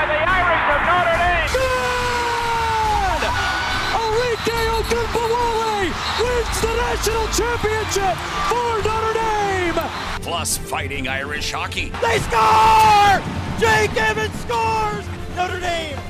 by the Irish of Notre Dame. Good! Arike Ogunbowale wins the national championship for Notre Dame. Plus fighting Irish hockey. They score! Jake Evans scores! Notre Dame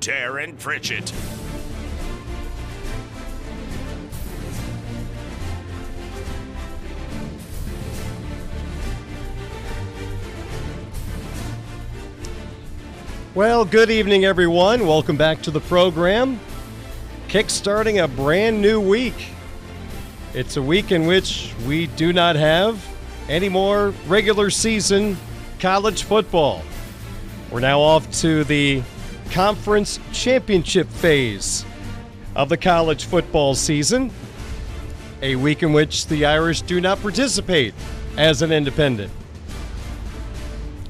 Darren Pritchett. Well, good evening, everyone. Welcome back to the program. Kickstarting a brand new week. It's a week in which we do not have any more regular season college football. We're now off to the conference championship phase of the college football season. A week in which the Irish do not participate as an independent.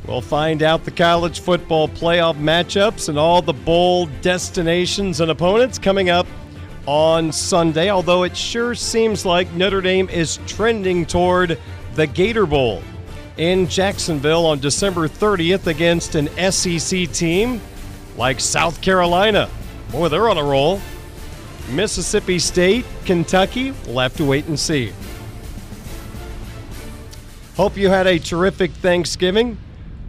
We'll find out the college football playoff matchups and all the bowl destinations and opponents coming up on Sunday, although it sure seems like Notre Dame is trending toward the Gator Bowl in Jacksonville on December 30th against an SEC team like South Carolina. Boy, they're on a roll. Mississippi State, Kentucky, we'll have to wait and see. Hope you had a terrific Thanksgiving.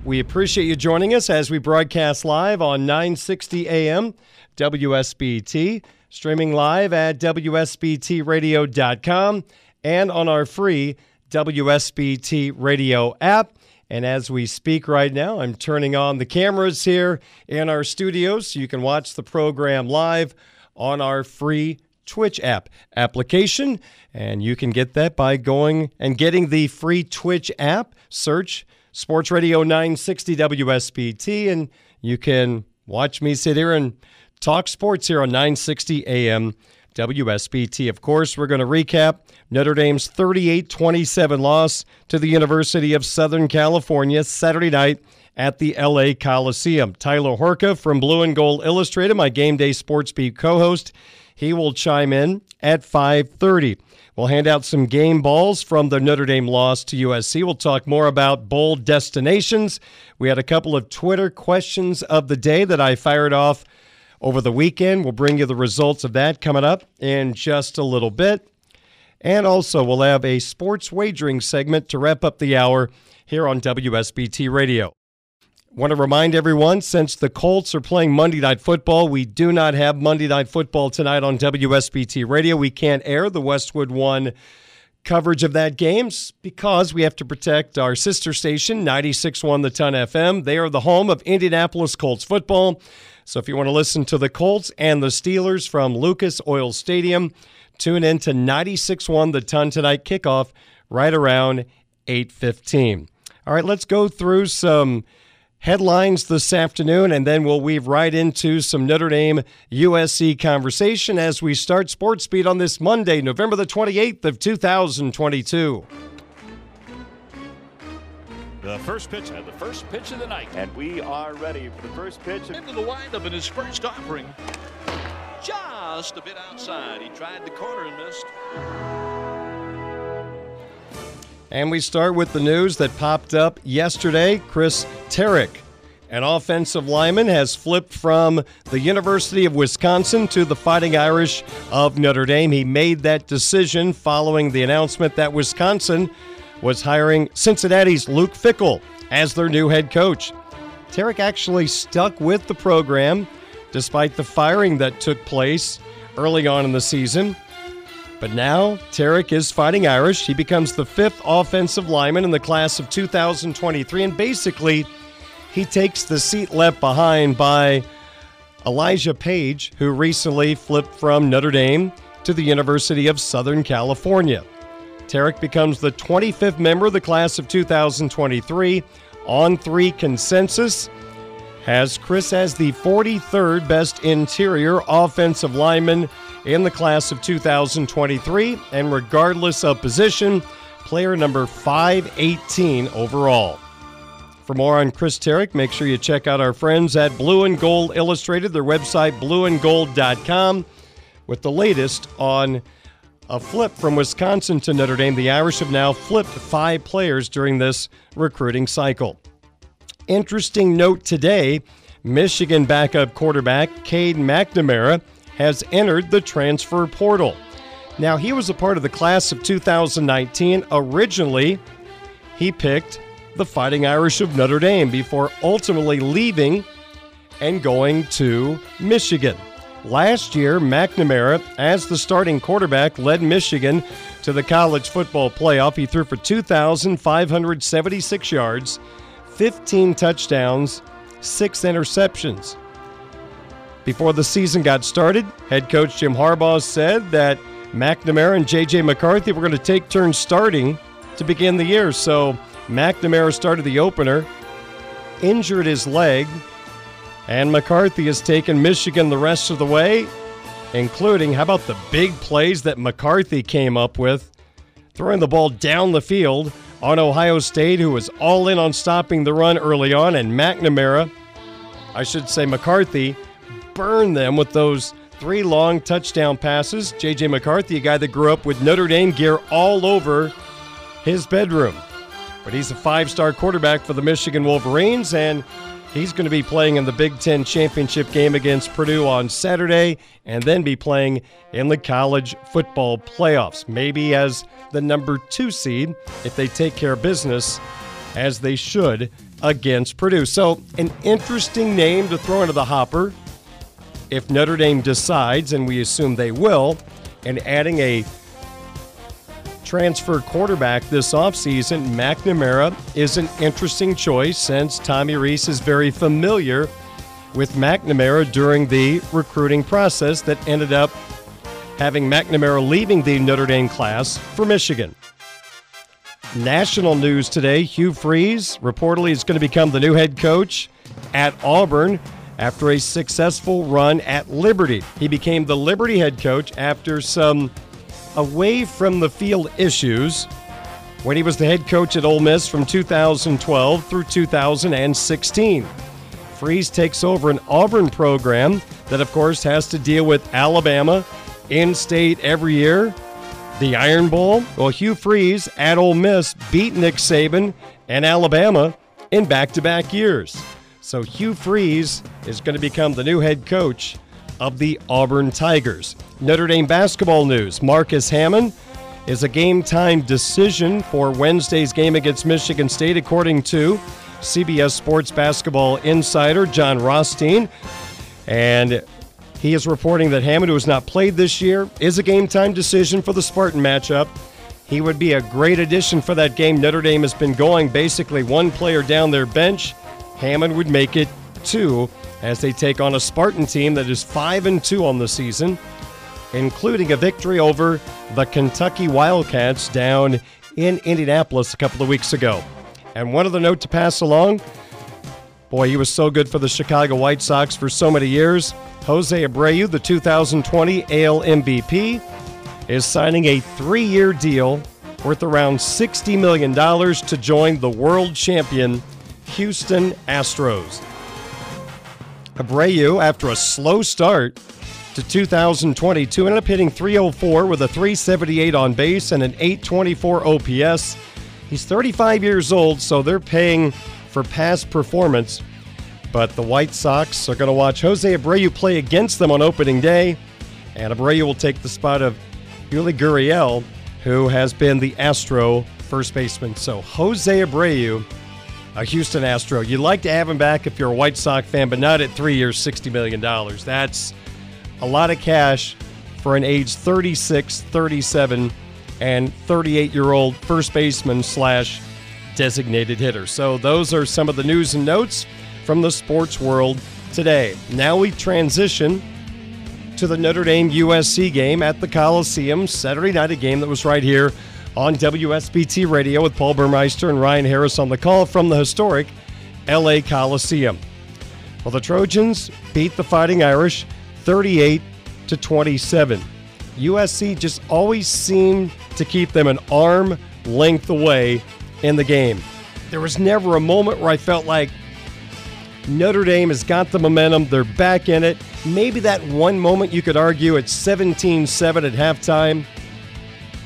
We appreciate you joining us as we broadcast live on 960 AM WSBT, streaming live at WSBTradio.com and on our free WSBT radio app. And as we speak right now, I'm turning on the cameras here in our studios so you can watch the program live on our free Twitch app application. And you can get that by going and getting the free Twitch app. Search Sports Radio 960 WSBT, and you can watch me sit here and talk sports here on 960 AM WSBT. Of course, we're going to recap Notre Dame's 38 27 loss to the University of Southern California Saturday night at the LA Coliseum. Tyler Horka from Blue and Gold Illustrated, my game day sports beat co-host, he will chime in at 5:30. We'll hand out some game balls from the Notre Dame loss to USC. We'll talk more about bowl destinations. We had a couple of Twitter questions of the day that I fired off over the weekend. We'll bring you the results of that coming up in just a little bit. And also, we'll have a sports wagering segment to wrap up the hour here on WSBT Radio. Want to remind everyone since the Colts are playing Monday Night Football, we do not have Monday Night Football tonight on WSBT Radio. We can't air the Westwood One coverage of that game because we have to protect our sister station, 96.1 The Ton FM. They are the home of Indianapolis Colts football. So if you want to listen to the Colts and the Steelers from Lucas Oil Stadium, tune in to 96.1 The Ton tonight kickoff right around 8:15. All right, let's go through some headlines this afternoon, and then we'll weave right into some Notre Dame USC conversation as we start Sports Beat on this Monday, November the 28th of 2022. The first pitch, uh, the first pitch of the night. And we are ready for the first pitch. Into the windup in his first offering. Just a bit outside. He tried the corner and missed. And we start with the news that popped up yesterday. Chris Terek, an offensive lineman, has flipped from the University of Wisconsin to the Fighting Irish of Notre Dame. He made that decision following the announcement that Wisconsin was hiring Cincinnati's Luke Fickell as their new head coach. Terek actually stuck with the program despite the firing that took place early on in the season. But now Terek is fighting Irish. He becomes the fifth offensive lineman in the class of 2023, and basically, he takes the seat left behind by Elijah Paige, who recently flipped from Notre Dame to the University of Southern California. Terek becomes the 25th member of the class of 2023 On3 consensus. Has Chris as the 43rd best interior offensive lineman in the class of 2023, and regardless of position, player number 518 overall. For more on Chris Terek, make sure you check out our friends at Blue and Gold Illustrated, their website, blueandgold.com, with the latest on a flip from Wisconsin to Notre Dame. The Irish have now flipped five players during this recruiting cycle. Interesting note today Michigan backup quarterback Cade McNamara has entered the transfer portal. Now, he was a part of the class of 2019. Originally, he picked the Fighting Irish of Notre Dame before ultimately leaving and going to Michigan. Last year, McNamara, as the starting quarterback, led Michigan to the college football playoff. He threw for 2,576 yards, 15 touchdowns, six interceptions. Before the season got started, head coach Jim Harbaugh said that McNamara and J.J. McCarthy were going to take turns starting to begin the year. So McNamara started the opener, injured his leg, and McCarthy has taken Michigan the rest of the way, including how about the big plays that McCarthy came up with, throwing the ball down the field on Ohio State, who was all in on stopping the run early on, and McNamara, I should say McCarthy, burned them with those three long touchdown passes. J.J. McCarthy, a guy that grew up with Notre Dame gear all over his bedroom. But he's a five star quarterback for the Michigan Wolverines, and he's going to be playing in the Big Ten championship game against Purdue on Saturday, and then be playing in the college football playoffs. Maybe as the number two seed if they take care of business as they should against Purdue. So, an interesting name to throw into the hopper if Notre Dame decides, and we assume they will, and adding a transfer quarterback this offseason, McNamara is an interesting choice since Tommy Rees is very familiar with McNamara during the recruiting process that ended up having McNamara leaving the Notre Dame class for Michigan. National news today Hugh Freeze reportedly is going to become the new head coach at Auburn after a successful run at Liberty. He became the Liberty head coach after some away from the field issues when he was the head coach at Ole Miss from 2012 through 2016. Freeze takes over an Auburn program that, of course, has to deal with Alabama in state every year. The Iron Bowl. Well, Hugh Freeze at Ole Miss beat Nick Saban and Alabama in back to back years. So Hugh Freeze is going to become the new head coach of the Auburn Tigers. Notre Dame basketball news Marcus Hammond is a game time decision for Wednesday's game against Michigan State, according to CBS Sports basketball insider Jon Rothstein. And he is reporting that Hammond, who has not played this year, is a game time decision for the Spartan matchup. He would be a great addition for that game. Notre Dame has been going basically one player down their bench. Hammond would make it two as they take on a Spartan team that is 5 and 2 on the season, including a victory over the Kentucky Wildcats down in Indianapolis a couple of weeks ago. And one other note to pass along boy, he was so good for the Chicago White Sox for so many years. Jose Abreu, the 2020 AL MVP, is signing a three year deal worth around $60 million to join the world champion Houston Astros. Abreu, after a slow start to 2022, ended up hitting 304 with a 378 on base and an 824 OPS. He's 35 years old, so they're paying for past performance. But the White Sox are going to watch Jose Abreu play against them on opening day, and Abreu will take the spot of Yuli Gurriel, who has been the Astro first baseman. So Jose Abreu, a Houston Astro. You'd like to have him back if you're a White Sox fan, but not at three years, $60 million. That's a lot of cash for an age 36, 37, and 38 year old first baseman slash designated hitter. So those are some of the news and notes from the sports world today. Now we transition to the Notre Dame USC game at the Coliseum Saturday night, a game that was right here on WSBT Radio with Paul Burmeister and Ryan Harris on the call from the historic LA Coliseum. Well, the Trojans beat the Fighting Irish 38 to 27. USC just always seemed to keep them an arm length away in the game. There was never a moment where I felt like Notre Dame has got the momentum. They're back in it. Maybe that one moment you could argue it's 17 7 at halftime.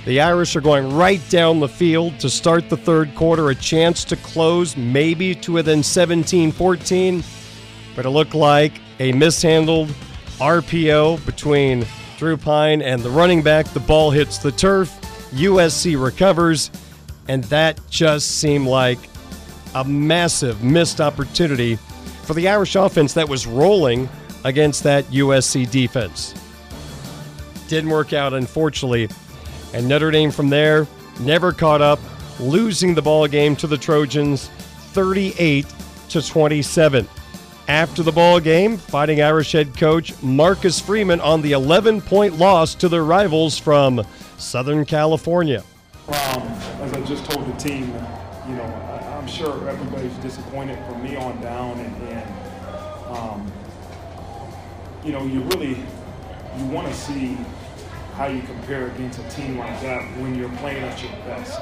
The Irish are going right down the field to start the third quarter, a chance to close maybe to within 17 14. But it looked like a mishandled RPO between Drew Pyne and the running back. The ball hits the turf. USC recovers, and that just seemed like a massive missed opportunity for the Irish offense that was rolling against that USC defense. Didn't work out, unfortunately. And Notre Dame from there never caught up, losing the ball game to the Trojans 38 to 27. After the ball game, Fighting Irish head coach Marcus Freeman on the 11 point loss to their rivals from Southern California. Um, as I just told the team, you know, I, am sure everybody's disappointed from me on down, and, and um, you know, you really you want to see how you compare against a team like that when you're playing at your best.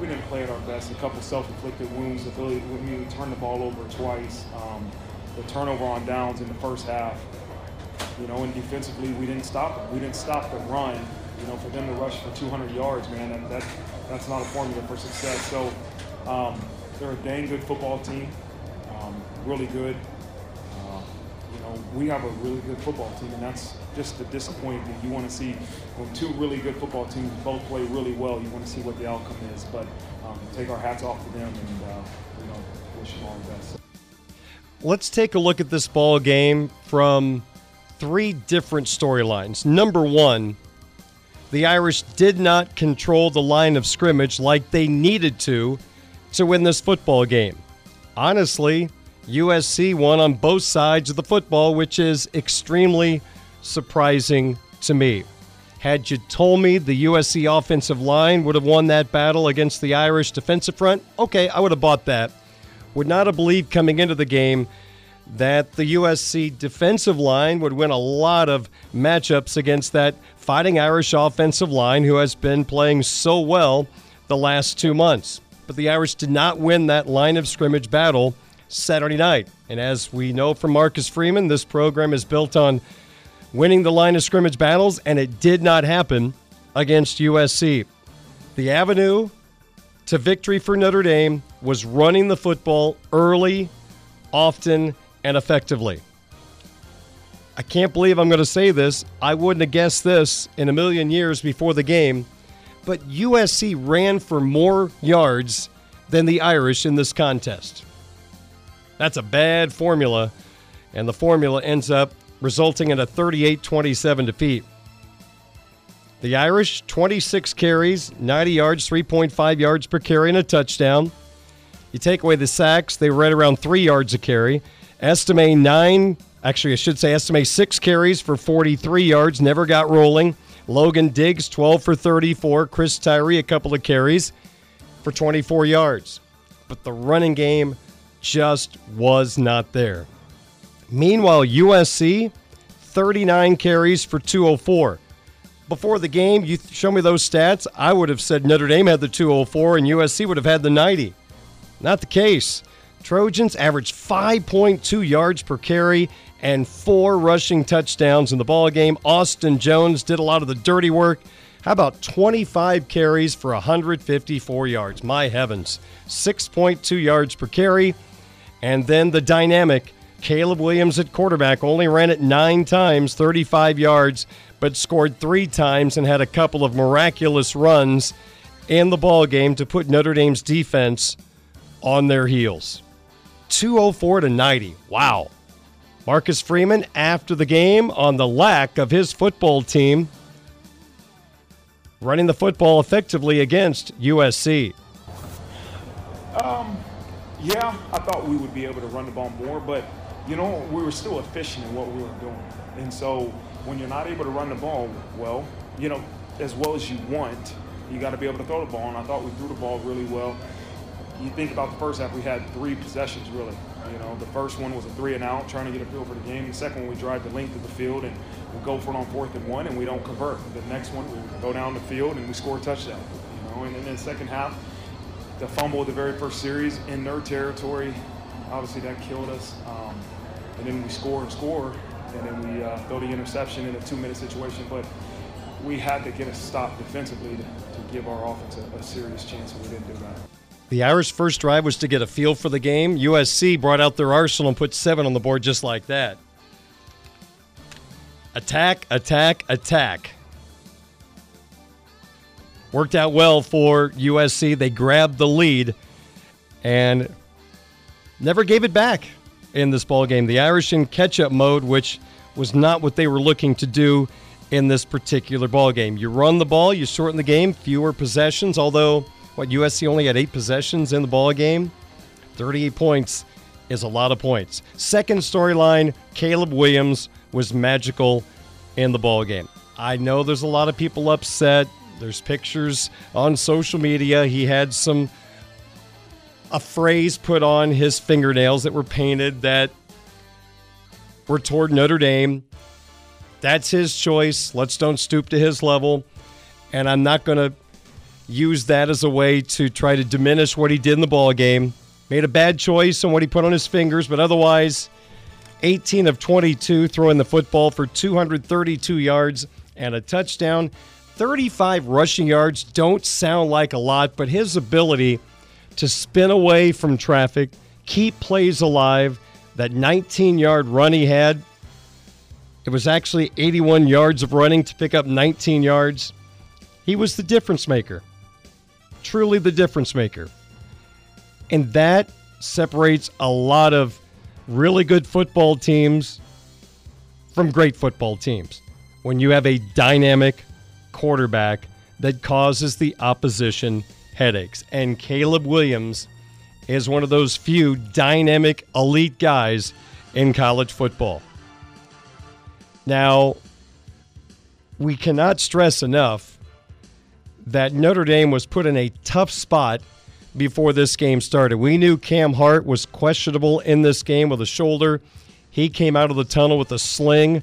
We didn't play at our best. A couple self-inflicted wounds. Ability, we turned the ball over twice. Um, the turnover on downs in the first half. You know, and defensively, we didn't stop them. We didn't stop the run. You know, for them to rush for 200 yards, man, that, that that's not a formula for success. So um, they're a dang good football team, um, really good. Uh, you know, we have a really good football team, and that's just the disappointment. You want to see when two really good football teams both play really well. You want to see what the outcome is. But um, take our hats off to them, and uh, you know, wish them all the best let's take a look at this ball game from three different storylines. Number one, the Irish did not control the line of scrimmage like they needed to to win this football game. Honestly, USC won on both sides of the football, which is extremely surprising to me. Had you told me the USC offensive line would have won that battle against the Irish defensive front, okay, I would have bought that would not have believed coming into the game that the USC defensive line would win a lot of matchups against that Fighting Irish offensive line who has been playing so well the last two months. But the Irish did not win that line of scrimmage battle Saturday night. And as we know from Marcus Freeman, this program is built on winning the line of scrimmage battles, and it did not happen against USC. The avenue to victory for Notre Dame was running the football early, often, and effectively. I can't believe I'm going to say this. I wouldn't have guessed this in a million years before the game, but USC ran for more yards than the Irish in this contest. That's a bad formula, and the formula ends up resulting in a 38 27 defeat. The Irish, 26 carries, 90 yards, 3.5 yards per carry, and a touchdown. You take away the sacks, they were right around three yards a carry. Estime nine, actually, I should say Estime six carries for 43 yards, never got rolling. Logan Diggs, 12 for 34. Chris Tyree, a couple of carries for 24 yards. But the running game just was not there. Meanwhile, USC, 39 carries for 204. Before the game, you show me those stats, I would have said Notre Dame had the 204 and USC would have had the 90. Not the case. Trojans averaged 5.2 yards per carry and four rushing touchdowns in the ball game. Austin Jones did a lot of the dirty work. How about 25 carries for 154 yards? My heavens. 6.2 yards per carry. And then the dynamic Caleb Williams at quarterback only ran it nine times, 35 yards, but scored three times and had a couple of miraculous runs in the ball game to put Notre Dame's defense on their heels. 204 to 90. Wow. Marcus Freeman after the game on the lack of his football team running the football effectively against USC. Um, yeah, I thought we would be able to run the ball more, but you know, we were still efficient in what we were doing. And so when you're not able to run the ball well, you know, as well as you want, you got to be able to throw the ball. And I thought we threw the ball really well. You think about the first half, we had three possessions really. You know, the first one was a three and out, trying to get a feel for the game. The second one, we drive the length of the field and we go for it on fourth and one, and we don't convert. The next one, we go down the field and we score a touchdown. You know, and then the second half, the fumble of the very first series in their territory, obviously that killed us. Um, and then we score and score, and then we uh, throw the interception in a two-minute situation. But we had to get a stop defensively to, to give our offense a, a serious chance, and we didn't do that. The Irish' first drive was to get a feel for the game. USC brought out their arsenal and put seven on the board just like that. Attack, attack, attack. Worked out well for USC. They grabbed the lead and never gave it back in this ball game. The Irish in catch-up mode, which was not what they were looking to do in this particular ball game. You run the ball, you shorten the game, fewer possessions, although what USC only had eight possessions in the ball game. 38 points is a lot of points. Second storyline, Caleb Williams was magical in the ball game. I know there's a lot of people upset. There's pictures on social media. He had some a phrase put on his fingernails that were painted that were toward Notre Dame. That's his choice. Let's don't stoop to his level. And I'm not going to use that as a way to try to diminish what he did in the ball game. Made a bad choice on what he put on his fingers, but otherwise, 18 of 22 throwing the football for 232 yards and a touchdown. 35 rushing yards don't sound like a lot, but his ability to spin away from traffic, keep plays alive, that 19 yard run he had, it was actually 81 yards of running to pick up 19 yards. He was the difference maker truly the difference maker. And that separates a lot of really good football teams from great football teams. When you have a dynamic quarterback that causes the opposition headaches. And Caleb Williams is one of those few dynamic elite guys in college football. Now, we cannot stress enough that Notre Dame was put in a tough spot before this game started. We knew Cam Hart was questionable in this game with a shoulder. He came out of the tunnel with a sling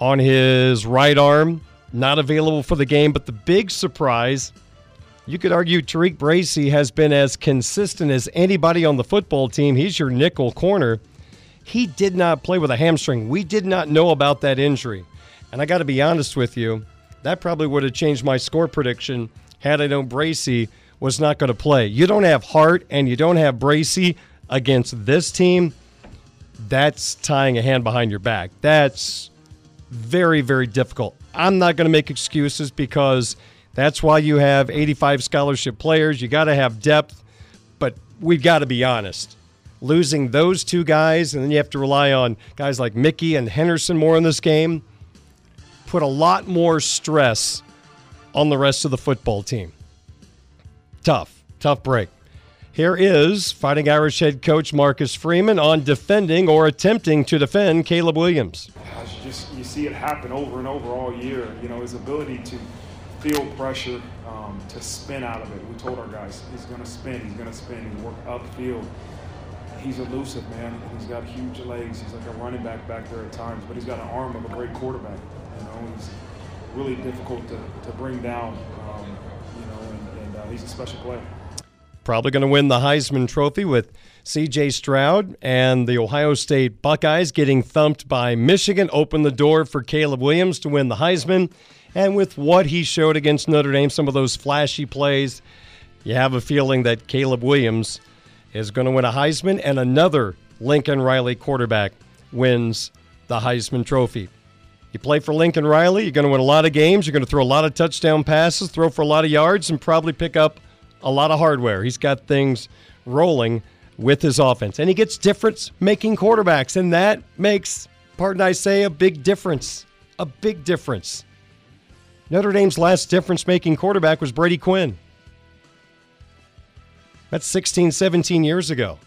on his right arm, not available for the game. But the big surprise, you could argue Tariq Bracy has been as consistent as anybody on the football team. He's your nickel corner. He did not play with a hamstring. We did not know about that injury. And I got to be honest with you, that probably would have changed my score prediction had I known Bracy was not going to play. You don't have Hart and you don't have Bracy against this team. That's tying a hand behind your back. That's very, very difficult. I'm not going to make excuses because that's why you have 85 scholarship players. You got to have depth, but we've got to be honest. Losing those two guys, and then you have to rely on guys like Mickey and Henderson more in this game put a lot more stress on the rest of the football team. Tough, tough break. Here is Fighting Irish head coach Marcus Freeman on defending or attempting to defend Caleb Williams. You just you see it happen over and over all year. You know his ability to feel pressure, um, to spin out of it. We told our guys he's going to spin, he's going to spin, he work upfield. He's elusive, man. He's got huge legs. He's like a running back back there at times, but he's got an arm of a great quarterback. You know, he's really difficult to, to bring down. Um, you know, and, and uh, he's a special player. Probably going to win the Heisman Trophy with C.J. Stroud and the Ohio State Buckeyes getting thumped by Michigan. Opened the door for Caleb Williams to win the Heisman. And with what he showed against Notre Dame, some of those flashy plays, you have a feeling that Caleb Williams is going to win a Heisman and another Lincoln Riley quarterback wins the Heisman Trophy. You play for Lincoln Riley, you're going to win a lot of games, you're going to throw a lot of touchdown passes, throw for a lot of yards, and probably pick up a lot of hardware. He's got things rolling with his offense. And he gets difference making quarterbacks, and that makes, pardon I say, a big difference. A big difference. Notre Dame's last difference making quarterback was Brady Quinn. That's 16, 17 years ago.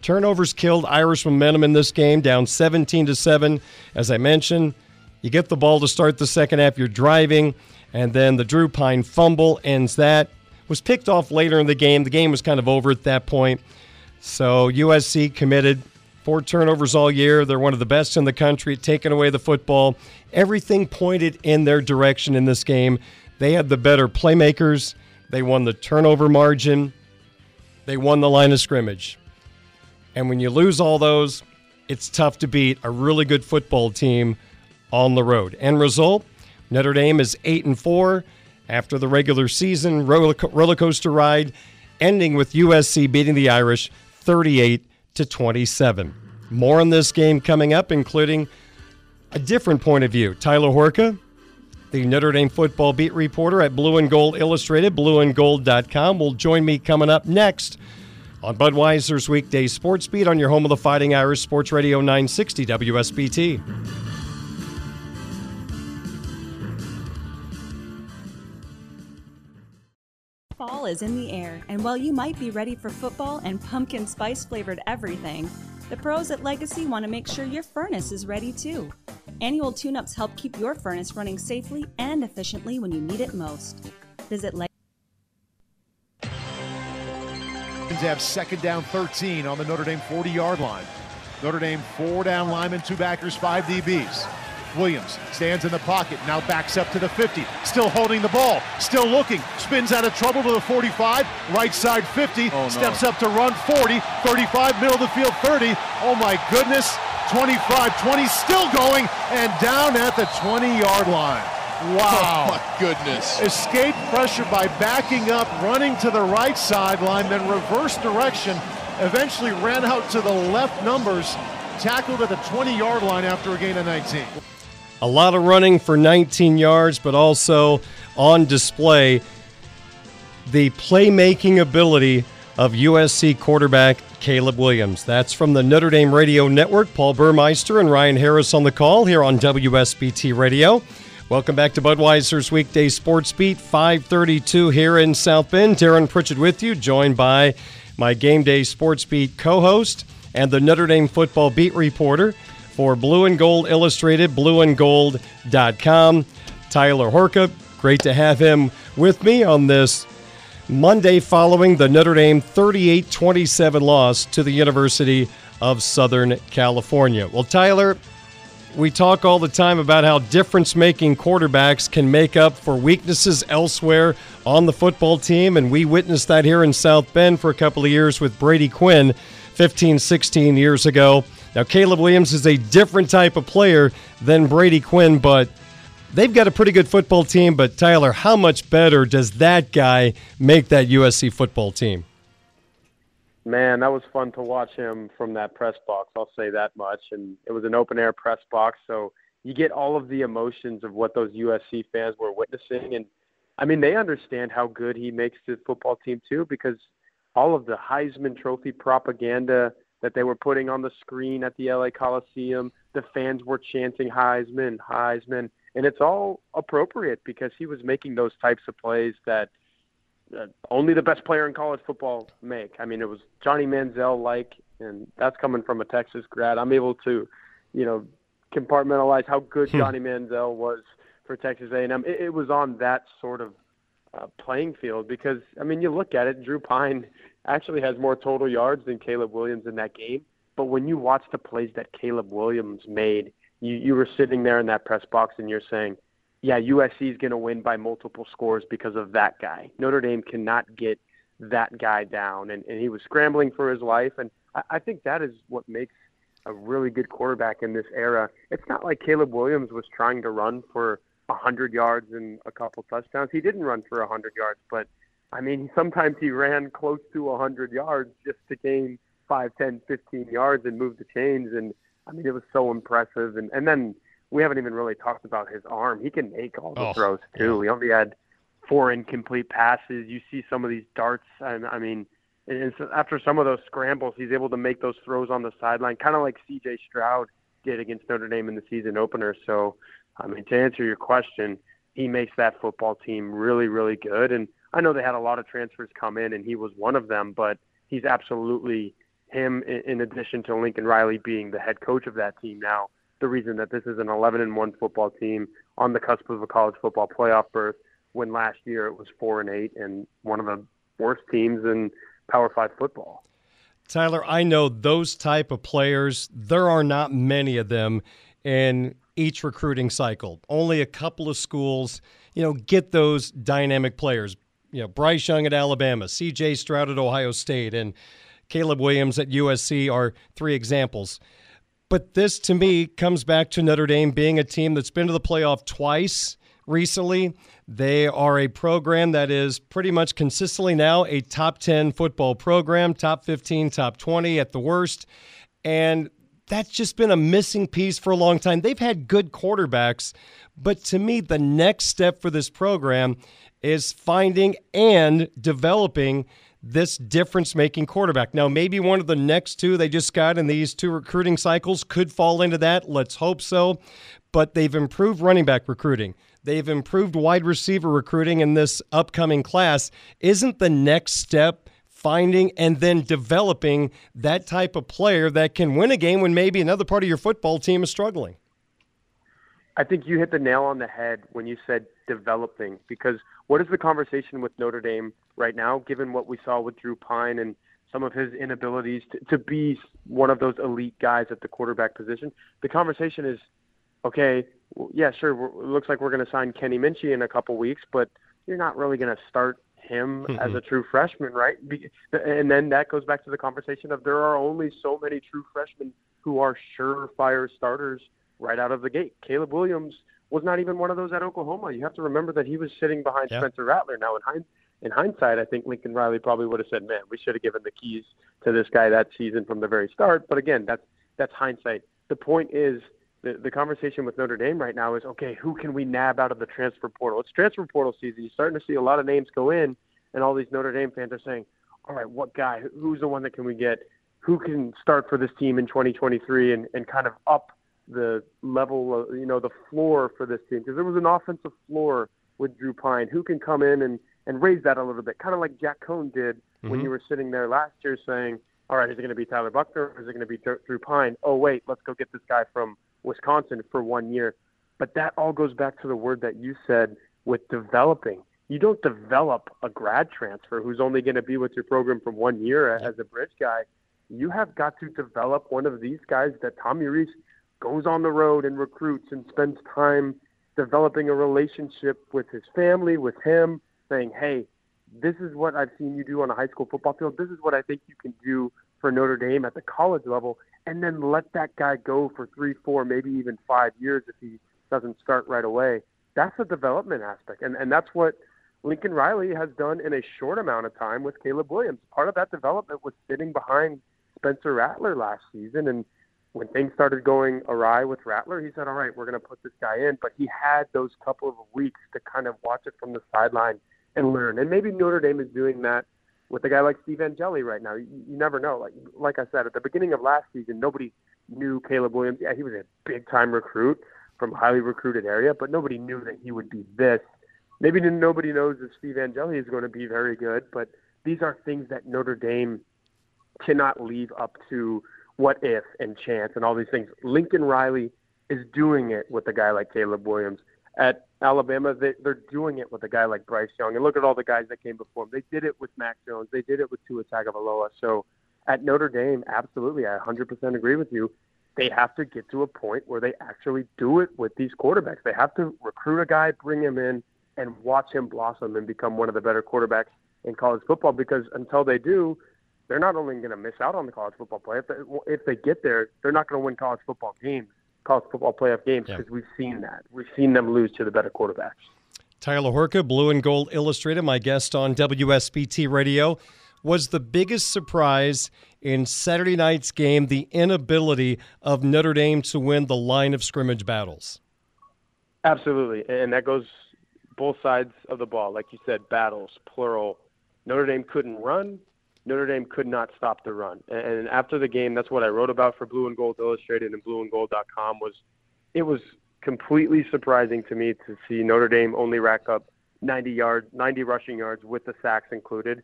Turnovers killed Irish momentum in this game, down 17 to 7. As I mentioned, you get the ball to start the second half, you're driving, and then the Drew Pyne fumble ends that. Was picked off later in the game. The game was kind of over at that point. So USC committed four turnovers all year. They're one of the best in the country taking away the football. Everything pointed in their direction in this game. They had the better playmakers. They won the turnover margin. They won the line of scrimmage. And when you lose all those, it's tough to beat a really good football team on the road. End result, Notre Dame is 8 and 4 after the regular season roller coaster ride ending with USC beating the Irish 38 to 27. More on this game coming up including a different point of view. Tyler Horka, the Notre Dame football beat reporter at Blue and Gold Illustrated, blueandgold.com, will join me coming up next on Budweiser's weekday sports beat on your home of the Fighting Irish Sports Radio 960 WSBT. Fall is in the air, and while you might be ready for football and pumpkin spice flavored everything, the pros at Legacy want to make sure your furnace is ready too. Annual tune ups help keep your furnace running safely and efficiently when you need it most. Visit Legacy. have second down 13 on the Notre Dame 40 yard line. Notre Dame four down linemen, two backers, five DBs. Williams stands in the pocket, now backs up to the 50, still holding the ball, still looking, spins out of trouble to the 45, right side 50, oh, no. steps up to run 40, 35, middle of the field 30. Oh my goodness, 25, 20, still going, and down at the 20 yard line. Wow. Oh, my goodness. Escape pressure by backing up, running to the right sideline, then reverse direction. Eventually ran out to the left numbers, tackled at the 20 yard line after a gain of 19. A lot of running for 19 yards, but also on display the playmaking ability of USC quarterback Caleb Williams. That's from the Notre Dame Radio Network. Paul Burmeister and Ryan Harris on the call here on WSBT Radio. Welcome back to Budweiser's weekday sports beat, 532 here in South Bend. Darren Pritchett with you, joined by my game day sports beat co-host and the Notre Dame football beat reporter for Blue and Gold Illustrated, blueandgold.com, Tyler Horka. Great to have him with me on this Monday following the Notre Dame 38 27 loss to the University of Southern California. Well, Tyler, we talk all the time about how difference making quarterbacks can make up for weaknesses elsewhere on the football team, and we witnessed that here in South Bend for a couple of years with Brady Quinn 15, 16 years ago. Now, Caleb Williams is a different type of player than Brady Quinn, but they've got a pretty good football team. But, Tyler, how much better does that guy make that USC football team? Man, that was fun to watch him from that press box. I'll say that much. And it was an open air press box, so you get all of the emotions of what those USC fans were witnessing. And I mean, they understand how good he makes the football team too, because all of the Heisman Trophy propaganda that they were putting on the screen at the LA Coliseum, the fans were chanting Heisman, Heisman, and it's all appropriate because he was making those types of plays that uh, only the best player in college football make. I mean, it was Johnny Manziel like, and that's coming from a Texas grad. I'm able to, you know, compartmentalize how good hmm. Johnny Manziel was for Texas A&M. It, it was on that sort of uh, playing field because I mean, you look at it. Drew Pyne actually has more total yards than Caleb Williams in that game. But when you watch the plays that Caleb Williams made, you you were sitting there in that press box and you're saying, yeah, USC is going to win by multiple scores because of that guy. Notre Dame cannot get that guy down, and, and he was scrambling for his life. And I, I think that is what makes a really good quarterback in this era. It's not like Caleb Williams was trying to run for 100 yards and a couple touchdowns. He didn't run for 100 yards, but I mean, sometimes he ran close to 100 yards just to gain 5, 10, 15 yards and move the chains. And I mean, it was so impressive. And, and then we haven't even really talked about his arm. He can make all the oh, throws too. Yeah. He only had four incomplete passes. You see some of these darts, and I mean, and so after some of those scrambles, he's able to make those throws on the sideline, kind of like C.J. Stroud did against Notre Dame in the season opener. So, I mean, to answer your question, he makes that football team really, really good. And I know they had a lot of transfers come in, and he was one of them, but he's absolutely him. In addition to Lincoln Riley being the head coach of that team now, the reason that this is an 11 and one football team on the cusp of a college football playoff berth. When last year it was four and eight, and one of the worst teams in Power Five football. Tyler, I know those type of players. There are not many of them in each recruiting cycle. Only a couple of schools, you know, get those dynamic players. You know, Bryce Young at Alabama, C.J. Stroud at Ohio State, and Caleb Williams at USC are three examples. But this, to me, comes back to Notre Dame being a team that's been to the playoff twice recently. They are a program that is pretty much consistently now a top 10 football program, top 15, top 20 at the worst. And that's just been a missing piece for a long time. They've had good quarterbacks, but to me, the next step for this program is finding and developing this difference making quarterback. Now, maybe one of the next two they just got in these two recruiting cycles could fall into that. Let's hope so. But they've improved running back recruiting. They've improved wide receiver recruiting in this upcoming class. Isn't the next step finding and then developing that type of player that can win a game when maybe another part of your football team is struggling? I think you hit the nail on the head when you said developing because what is the conversation with Notre Dame right now, given what we saw with Drew Pyne and some of his inabilities to, to be one of those elite guys at the quarterback position? The conversation is, okay, well, yeah, sure, it looks like we're going to sign Kenny Minchey in a couple weeks, but you're not really going to start him mm-hmm. as a true freshman, right? And then that goes back to the conversation of there are only so many true freshmen who are surefire starters right out of the gate. Caleb Williams was not even one of those at Oklahoma. You have to remember that he was sitting behind yeah. Spencer Rattler. Now, in, hind- in hindsight, I think Lincoln Riley probably would have said, "Man, we should have given the keys to this guy that season from the very start." But again, that's that's hindsight. The point is, the, the conversation with Notre Dame right now is, okay, who can we nab out of the transfer portal? It's transfer portal season. You're starting to see a lot of names go in, and all these Notre Dame fans are saying, "All right, what guy? Who's the one that can we get? Who can start for this team in 2023 and and kind of up?" The level, of, you know, the floor for this team because there was an offensive floor with Drew Pyne who can come in and and raise that a little bit, kind of like Jack Coan did mm-hmm. when you were sitting there last year saying, "All right, is it going to be Tyler Buchner or is it going to be Drew Pyne? Oh wait, let's go get this guy from Wisconsin for one year." But that all goes back to the word that you said with developing. You don't develop a grad transfer who's only going to be with your program for one year as a bridge guy. You have got to develop one of these guys that Tommy Rees goes on the road and recruits and spends time developing a relationship with his family, with him, saying, hey, this is what I've seen you do on a high school football field. This is what I think you can do for Notre Dame at the college level. And then let that guy go for three, four, maybe even five years if he doesn't start right away. That's the development aspect. And, and that's what Lincoln Riley has done in a short amount of time with Caleb Williams. Part of that development was sitting behind Spencer Rattler last season and – when things started going awry with Rattler, he said, "All right, we're going to put this guy in." But he had those couple of weeks to kind of watch it from the sideline and learn. And maybe Notre Dame is doing that with a guy like Steve Angeli right now. You, you never know. Like like I said at the beginning of last season, nobody knew Caleb Williams. Yeah, he was a big time recruit from a highly recruited area, but nobody knew that he would be this. Maybe nobody knows that Steve Angeli is going to be very good, but these are things that Notre Dame cannot leave up to what if and chance and all these things. Lincoln Riley is doing it with a guy like Caleb Williams. At Alabama, they, they're doing it with a guy like Bryce Young. And look at all the guys that came before him. They did it with Mac Jones. They did it with Tua Tagovailoa. So at Notre Dame, absolutely, I 100% agree with you. they have to get to a point where they actually do it with these quarterbacks. They have to recruit a guy, bring him in, and watch him blossom and become one of the better quarterbacks in college football. Because until they do, they're not only going to miss out on the college football play. If they, if they get there, they're not going to win college football games, college football playoff games, because yeah. we've seen that. We've seen them lose to the better quarterbacks. Tyler Horka, Blue and Gold Illustrated, my guest on WSBT Radio. Was the biggest surprise in Saturday night's game the inability of Notre Dame to win the line of scrimmage battles? Absolutely. And that goes both sides of the ball. Like you said, battles, plural. Notre Dame couldn't run. Notre Dame could not stop the run. And after the game, that's what I wrote about for Blue and Gold Illustrated and blueandgold.com was it was completely surprising to me to see Notre Dame only rack up 90 yards, 90 rushing yards with the sacks included,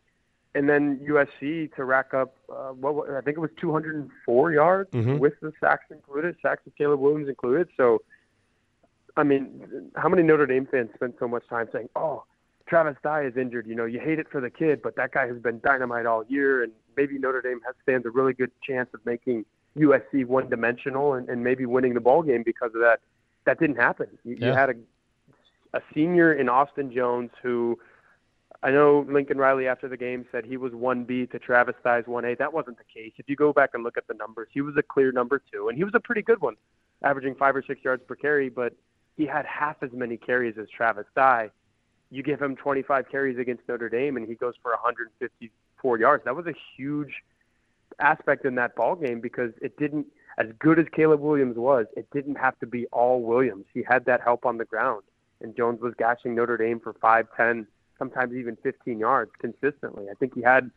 and then USC to rack up uh, what I think it was 204 yards mm-hmm. with the sacks included, sacks with Caleb Williams included. So, I mean, how many Notre Dame fans spend so much time saying, "Oh, Travis Dye is injured"? You know, you hate it for the kid, but that guy has been dynamite all year, and maybe Notre Dame has stands a really good chance of making USC one-dimensional and, and maybe winning the ball game because of that that didn't happen. You, yeah. you had a a senior in Austin Jones who I know Lincoln Riley after the game said he was 1B to Travis Dye's 1A. That wasn't the case. If you go back and look at the numbers, he was a clear number two, and he was a pretty good one, averaging five or six yards per carry, but he had half as many carries as Travis Dye. You give him 25 carries against Notre Dame, and he goes for 154 yards. That was a huge aspect in that ball game because it didn't as good as Caleb Williams was, it didn't have to be all Williams. He had that help on the ground, and Jones was gashing Notre Dame for five, ten, sometimes even 15 yards consistently. I think he had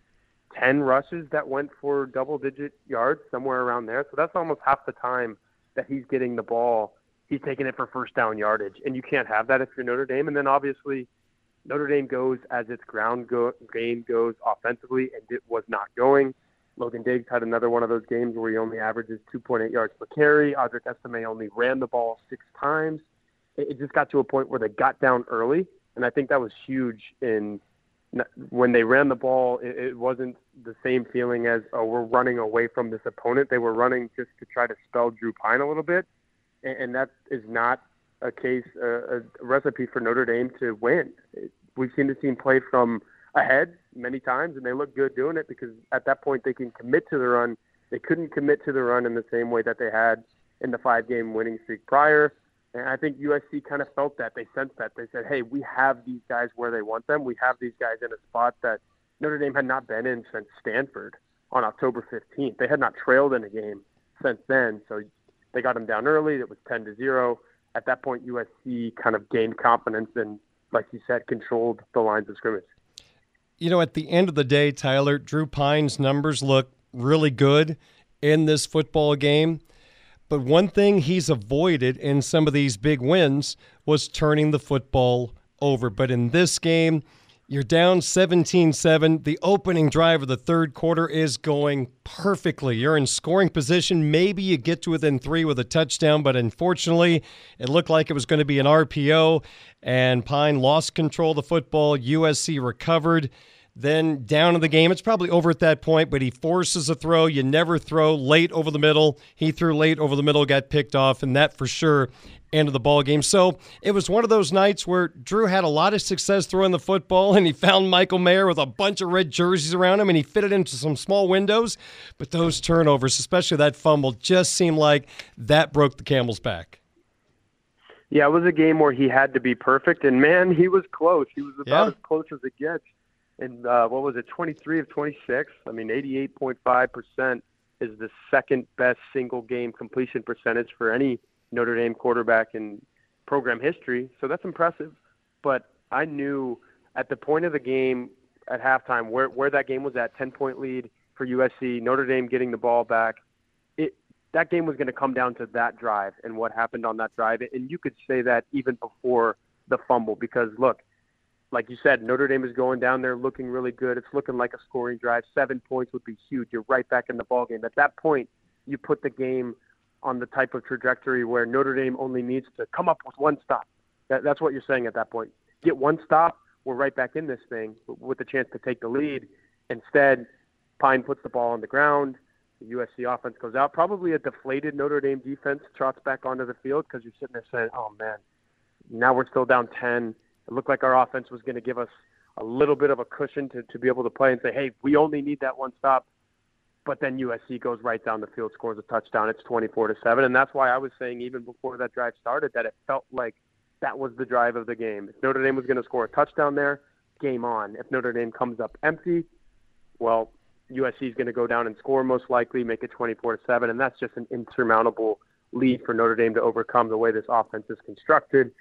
10 rushes that went for double-digit yards, somewhere around there. So that's almost half the time that he's getting the ball. He's taking it for first down yardage, and you can't have that if you're Notre Dame. And then obviously, Notre Dame goes as its ground go- game goes offensively, and it was not going. Logan Diggs had another one of those games where he only averages 2.8 yards per carry. Audric Estime only ran the ball six times. It just got to a point where they got down early, and I think that was huge. In when they ran the ball, it, wasn't the same feeling as oh we're running away from this opponent. They were running just to try to spell Drew Pyne a little bit, and, that is not a case a recipe for Notre Dame to win. we've seen the team play from ahead many times, and they look good doing it because at that point they can commit to the run. They couldn't commit to the run in the same way that they had in the five-game winning streak prior. And I think USC kind of felt that. They sensed that. They said, hey, we have these guys where they want them. We have these guys in a spot that Notre Dame had not been in since Stanford on October 15th. They had not trailed in a game since then. So they got them down early. It was 10 to 0. At that point, USC kind of gained confidence and, like you said, controlled the lines of scrimmage you know, at the end of the day, Tyler, Drew Pyne's numbers look really good in this football game. But one thing he's avoided in some of these big wins was turning the football over. But in this game, you're down 17 7. The opening drive of the third quarter is going perfectly. You're in scoring position. Maybe you get to within three with a touchdown, but unfortunately, it looked like it was going to be an RPO, and Pyne lost control of the football. USC recovered. Then down in the game, it's probably over at that point, but he forces a throw. You never throw late over the middle. He threw late over the middle, got picked off, and that for sure end of the ball game. So it was one of those nights where Drew had a lot of success throwing the football, and he found Michael Mayer with a bunch of red jerseys around him, and he fitted into some small windows. But those turnovers, especially that fumble, just seemed like that broke the camel's back. Yeah, it was a game where he had to be perfect, and man, he was close. He was about yeah. as close as it gets. And uh, what was it, 23 of 26? I mean, 88.5 percent is the second best single game completion percentage for any Notre Dame quarterback in program history. So that's impressive. But I knew at the point of the game at halftime where where that game was at 10 point lead for USC, Notre Dame getting the ball back. It that game was going to come down to that drive and what happened on that drive. And you could say that even before the fumble because look, like you said, Notre Dame is going down there looking really good. It's looking like a scoring drive. Seven points would be huge. You're right back in the ball game. At that point, you put the game on the type of trajectory where Notre Dame only needs to come up with one stop. That, that's what you're saying at that point. Get one stop, we're right back in this thing with the chance to take the lead. Instead, Pyne puts the ball on the ground. The USC offense goes out. Probably a deflated Notre Dame defense trots back onto the field because you're sitting there saying, "Oh man, now we're still down 10. It looked like our offense was going to give us a little bit of a cushion to, to be able to play and say, hey, we only need that one stop. But then USC goes right down the field, scores a touchdown. It's 24 to 7. And that's why I was saying, even before that drive started, that it felt like that was the drive of the game. If Notre Dame was going to score a touchdown there, game on. If Notre Dame comes up empty, well, USC is going to go down and score most likely, make it 24 to 7. And that's just an insurmountable lead for Notre Dame to overcome the way this offense is constructed.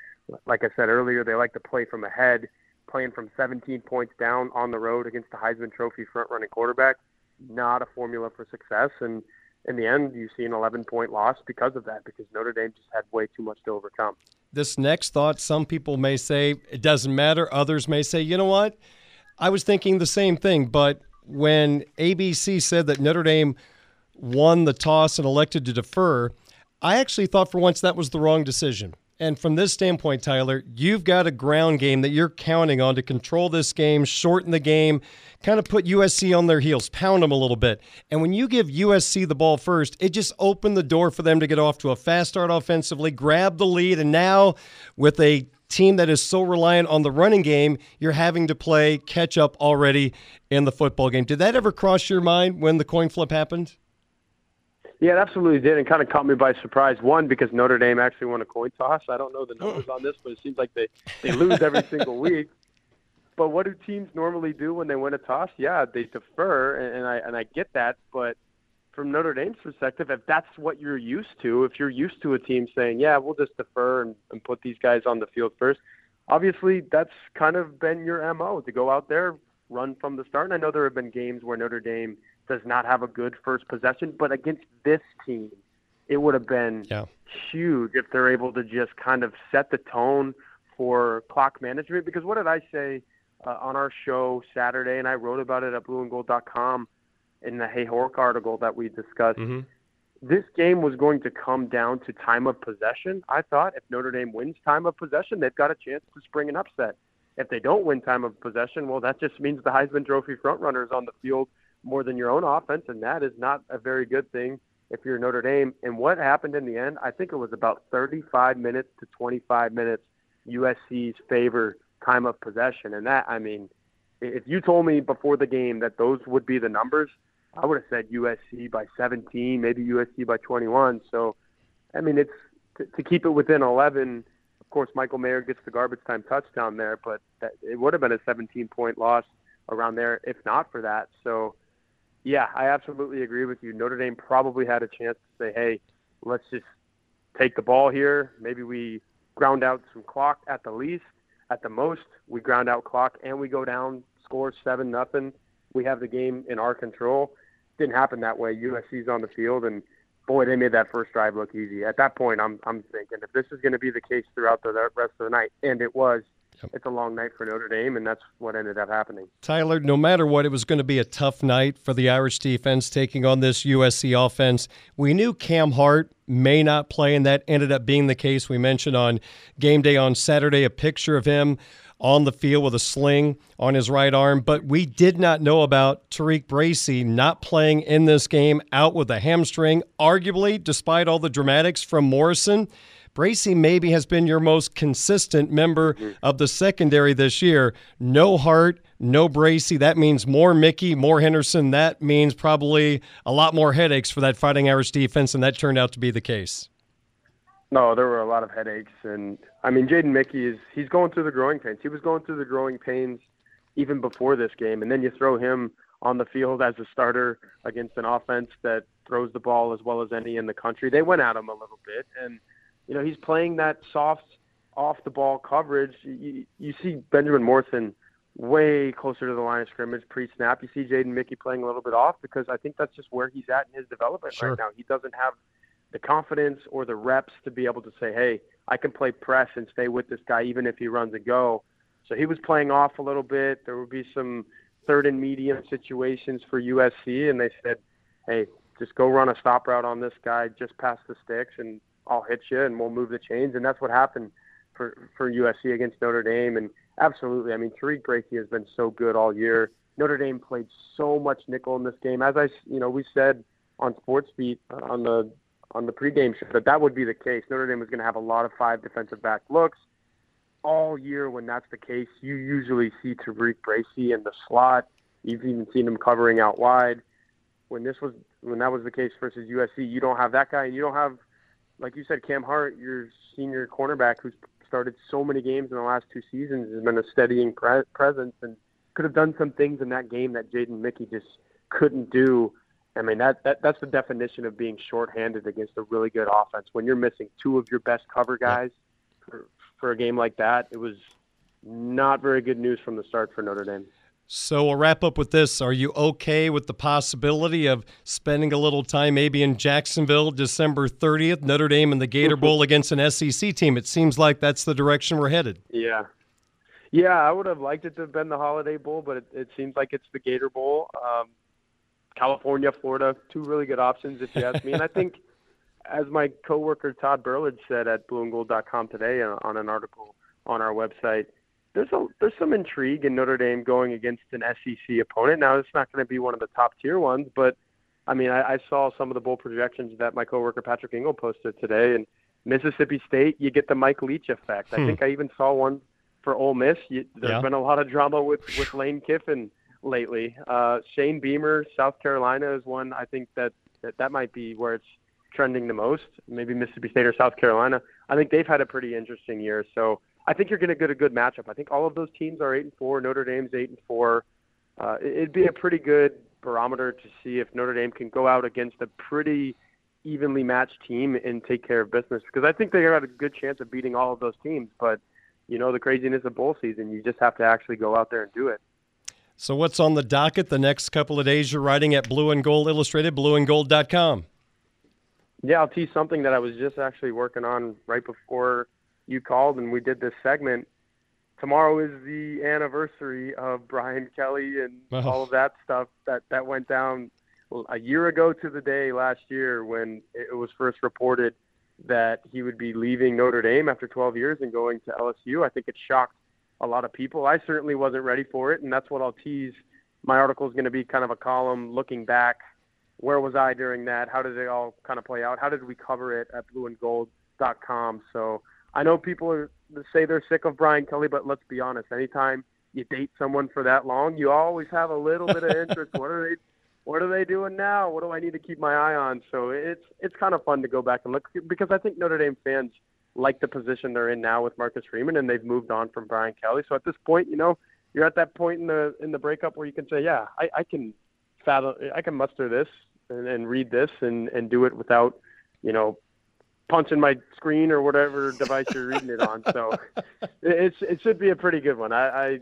Like I said earlier, they like to play from ahead, playing from 17 points down on the road against the Heisman Trophy front running quarterback. Not a formula for success. And in the end, you see an 11 point loss because of that, because Notre Dame just had way too much to overcome. This next thought, some people may say it doesn't matter. Others may say, you know what? I was thinking the same thing. But when ABC said that Notre Dame won the toss and elected to defer, I actually thought for once that was the wrong decision. And from this standpoint, Tyler, you've got a ground game that you're counting on to control this game, shorten the game, kind of put USC on their heels, pound them a little bit. And when you give USC the ball first, it just opened the door for them to get off to a fast start offensively, grab the lead, and now with a team that is so reliant on the running game, you're having to play catch up already in the football game. Did that ever cross your mind when the coin flip happened? Yeah, it absolutely did, and kind of caught me by surprise. One, because Notre Dame actually won a coin toss. I don't know the numbers hmm. on this, but it seems like they they lose every single week. But what do teams normally do when they win a toss? Yeah, they defer, and, and I and I get that. But from Notre Dame's perspective, if that's what you're used to, if you're used to a team saying, "Yeah, we'll just defer and, and put these guys on the field first, obviously that's kind of been your mo to go out there, run from the start. And I know there have been games where Notre Dame does not have a good first possession, but against this team, it would have been yeah. huge if they're able to just kind of set the tone for clock management. Because what did I say uh, on our show Saturday, and I wrote about it at blueandgold.com in the Hey Hork article that we discussed. Mm-hmm. This game was going to come down to time of possession. I thought if Notre Dame wins time of possession, they've got a chance to spring an upset. If they don't win time of possession, well, that just means the Heisman Trophy frontrunners on the field more than your own offense, and that is not a very good thing if you're Notre Dame. And what happened in the end? I think it was about 35 minutes to 25 minutes USC's favor time of possession, and that I mean, if you told me before the game that those would be the numbers, I would have said USC by 17, maybe USC by 21. So, I mean, it's to, to keep it within 11. Of course, Michael Mayer gets the garbage time touchdown there, but that, it would have been a 17 point loss around there if not for that. So, yeah, I absolutely agree with you. Notre Dame probably had a chance to say, hey, let's just take the ball here. Maybe we ground out some clock at the least. At the most, we ground out clock and we go down, score seven nothing. We have the game in our control. Didn't happen that way. USC's on the field, and boy, they made that first drive look easy. At that point, I'm I'm thinking if this is going to be the case throughout the rest of the night, and it was, Yep. It's a long night for Notre Dame, and that's what ended up happening. Tyler, no matter what, it was going to be a tough night for the Irish defense taking on this USC offense. We knew Cam Hart may not play, and that ended up being the case. We mentioned on game day on Saturday a picture of him on the field with a sling on his right arm, but we did not know about TaRiq Bracy not playing in this game, out with a hamstring, arguably, despite all the dramatics from Morrison. Bracy maybe has been your most consistent member mm-hmm. of the secondary this year. No Hart, no Bracy. That means more Mickey, more Henderson. That means probably a lot more headaches for that Fighting Irish defense, and that turned out to be the case. No, there were a lot of headaches, and I mean, Jaden Mickey is he's going through the growing pains. He was going through the growing pains even before this game, and then you throw him on the field as a starter against an offense that throws the ball as well as any in the country. They went at him a little bit, and you know, he's playing that soft off the ball coverage. You, you see Benjamin Morrison way closer to the line of scrimmage pre-snap. You see Jaden Mickey playing a little bit off because I think that's just where he's at in his development sure. right now. He doesn't have the confidence or the reps to be able to say, "Hey, I can play press and stay with this guy even if he runs a go." So he was playing off a little bit. There would be some third and medium situations for USC, and they said, "Hey, just go run a stop route on this guy just past the sticks and I'll hit you and we'll move the chains. And that's what happened for for USC against Notre Dame. And absolutely, I mean, TaRiq Bracy has been so good all year. Notre Dame played so much nickel in this game. As I, you know, we said on Sports Beat uh, on the on the pregame show that that would be the case. Notre Dame was going to have a lot of five defensive back looks all year. When that's the case, you usually see Tariq Bracy in the slot. You've even seen him covering out wide. When this was when that was the case versus USC, you don't have that guy, and you don't have, like you said, Cam Hart, your senior cornerback, who's started so many games in the last two seasons, has been a steadying pre- presence, and could have done some things in that game that Jaden Mickey just couldn't do. I mean, that, that that's the definition of being shorthanded against a really good offense. When you're missing two of your best cover guys for, for a game like that, it was not very good news from the start for Notre Dame. So we'll wrap up with this. Are you okay with the possibility of spending a little time maybe in Jacksonville December 30th, Notre Dame and the Gator Bowl against an SEC team? It seems like that's the direction we're headed. Yeah. Yeah, I would have liked it to have been the Holiday Bowl, but it, it seems like it's the Gator Bowl. Um, California, Florida, two really good options if you ask me. And I think, as my coworker Todd Burlage said at blueandgold.com today on an article on our website, there's a there's some intrigue in Notre Dame going against an SEC opponent. Now it's not going to be one of the top tier ones, but I mean I, I saw some of the bowl projections that my coworker Patrick Engel posted today, and Mississippi State you get the Mike Leach effect. Hmm. I think I even saw one for Ole Miss. You, there's Yeah. been a lot of drama with with Lane Kiffin lately. Uh, Shane Beamer, South Carolina is one. I think that, that that might be where it's trending the most. Maybe Mississippi State or South Carolina. I think they've had a pretty interesting year. So I think you're going to get a good matchup. I think all of those teams are eight and four. Notre Dame's eight and four. Uh, it- it'd be a pretty good barometer to see if Notre Dame can go out against a pretty evenly matched team and take care of business. Because I think they got a good chance of beating all of those teams. But you know the craziness of bowl season. You just have to actually go out there and do it. So what's on the docket the next couple of days? You're writing at Blue and Gold Illustrated, blueandgold.com. Yeah, I'll tease something that I was just actually working on right before you called and we did this segment. Tomorrow is the anniversary of Brian Kelly and all of that stuff that that went down a year ago to the day last year when it was first reported that he would be leaving Notre Dame after 12 years and going to LSU. I think it shocked a lot of people. I certainly wasn't ready for it, and that's what I'll tease. My article is going to be kind of a column looking back where was I during that? How did it all kind of play out? How did we cover it at blueandgold.com? So I know people are, say they're sick of Brian Kelly, but let's be honest. Anytime you date someone for that long, you always have a little bit of interest. what are they? What are they doing now? What do I need to keep my eye on? So it's it's kind of fun to go back and look because I think Notre Dame fans like the position they're in now with Marcus Freeman, and they've moved on from Brian Kelly. So at this point, you know, you're at that point in the in the breakup where you can say, yeah, I, I can fathom, I can muster this and, and read this and and do it without, you know, punching my screen or whatever device you're reading it on. So it's it should be a pretty good one. I, I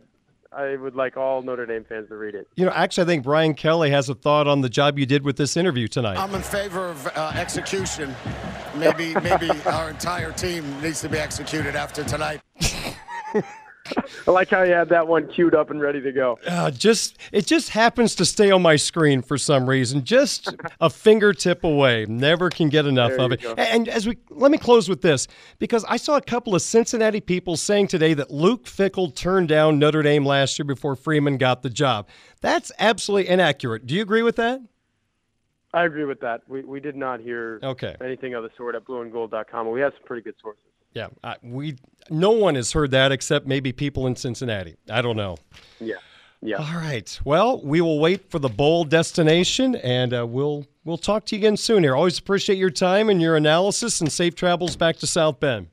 I would like all Notre Dame fans to read it. You know, actually, I think Brian Kelly has a thought on the job you did with this interview tonight. I'm in favor of uh, execution. Maybe maybe our entire team needs to be executed after tonight. I like how you had that one queued up and ready to go. Uh, just it just happens to stay on my screen for some reason, just a fingertip away. Never can get enough There of it. go. And as we let me close with this because I saw a couple of Cincinnati people saying today that Luke Fickell turned down Notre Dame last year before Freeman got the job. That's absolutely inaccurate. Do you agree with that? I agree with that. We we did not hear Okay. anything of the sort at blueandgold.com. We have some pretty good sources. Yeah, I, we no one has heard that except maybe people in Cincinnati. I don't know. Yeah. Yeah. All right. Well, we will wait for the bowl destination, and uh, we'll we'll talk to you again soon. Here, always appreciate your time and your analysis, and safe travels back to South Bend.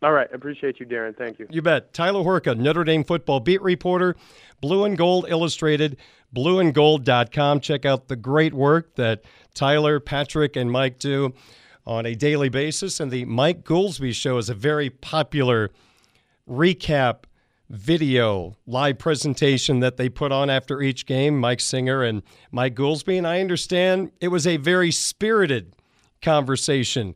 All right. Appreciate you, Darren. Thank you. You bet. Tyler Horka, Notre Dame football beat reporter, Blue and Gold Illustrated, blueandgold.com. Check out the great work that Tyler, Patrick, and Mike do on a daily basis. And the Mike Goolsby Show is a very popular recap video live presentation that they put on after each game, Mike Singer and Mike Goolsby. And I understand it was a very spirited conversation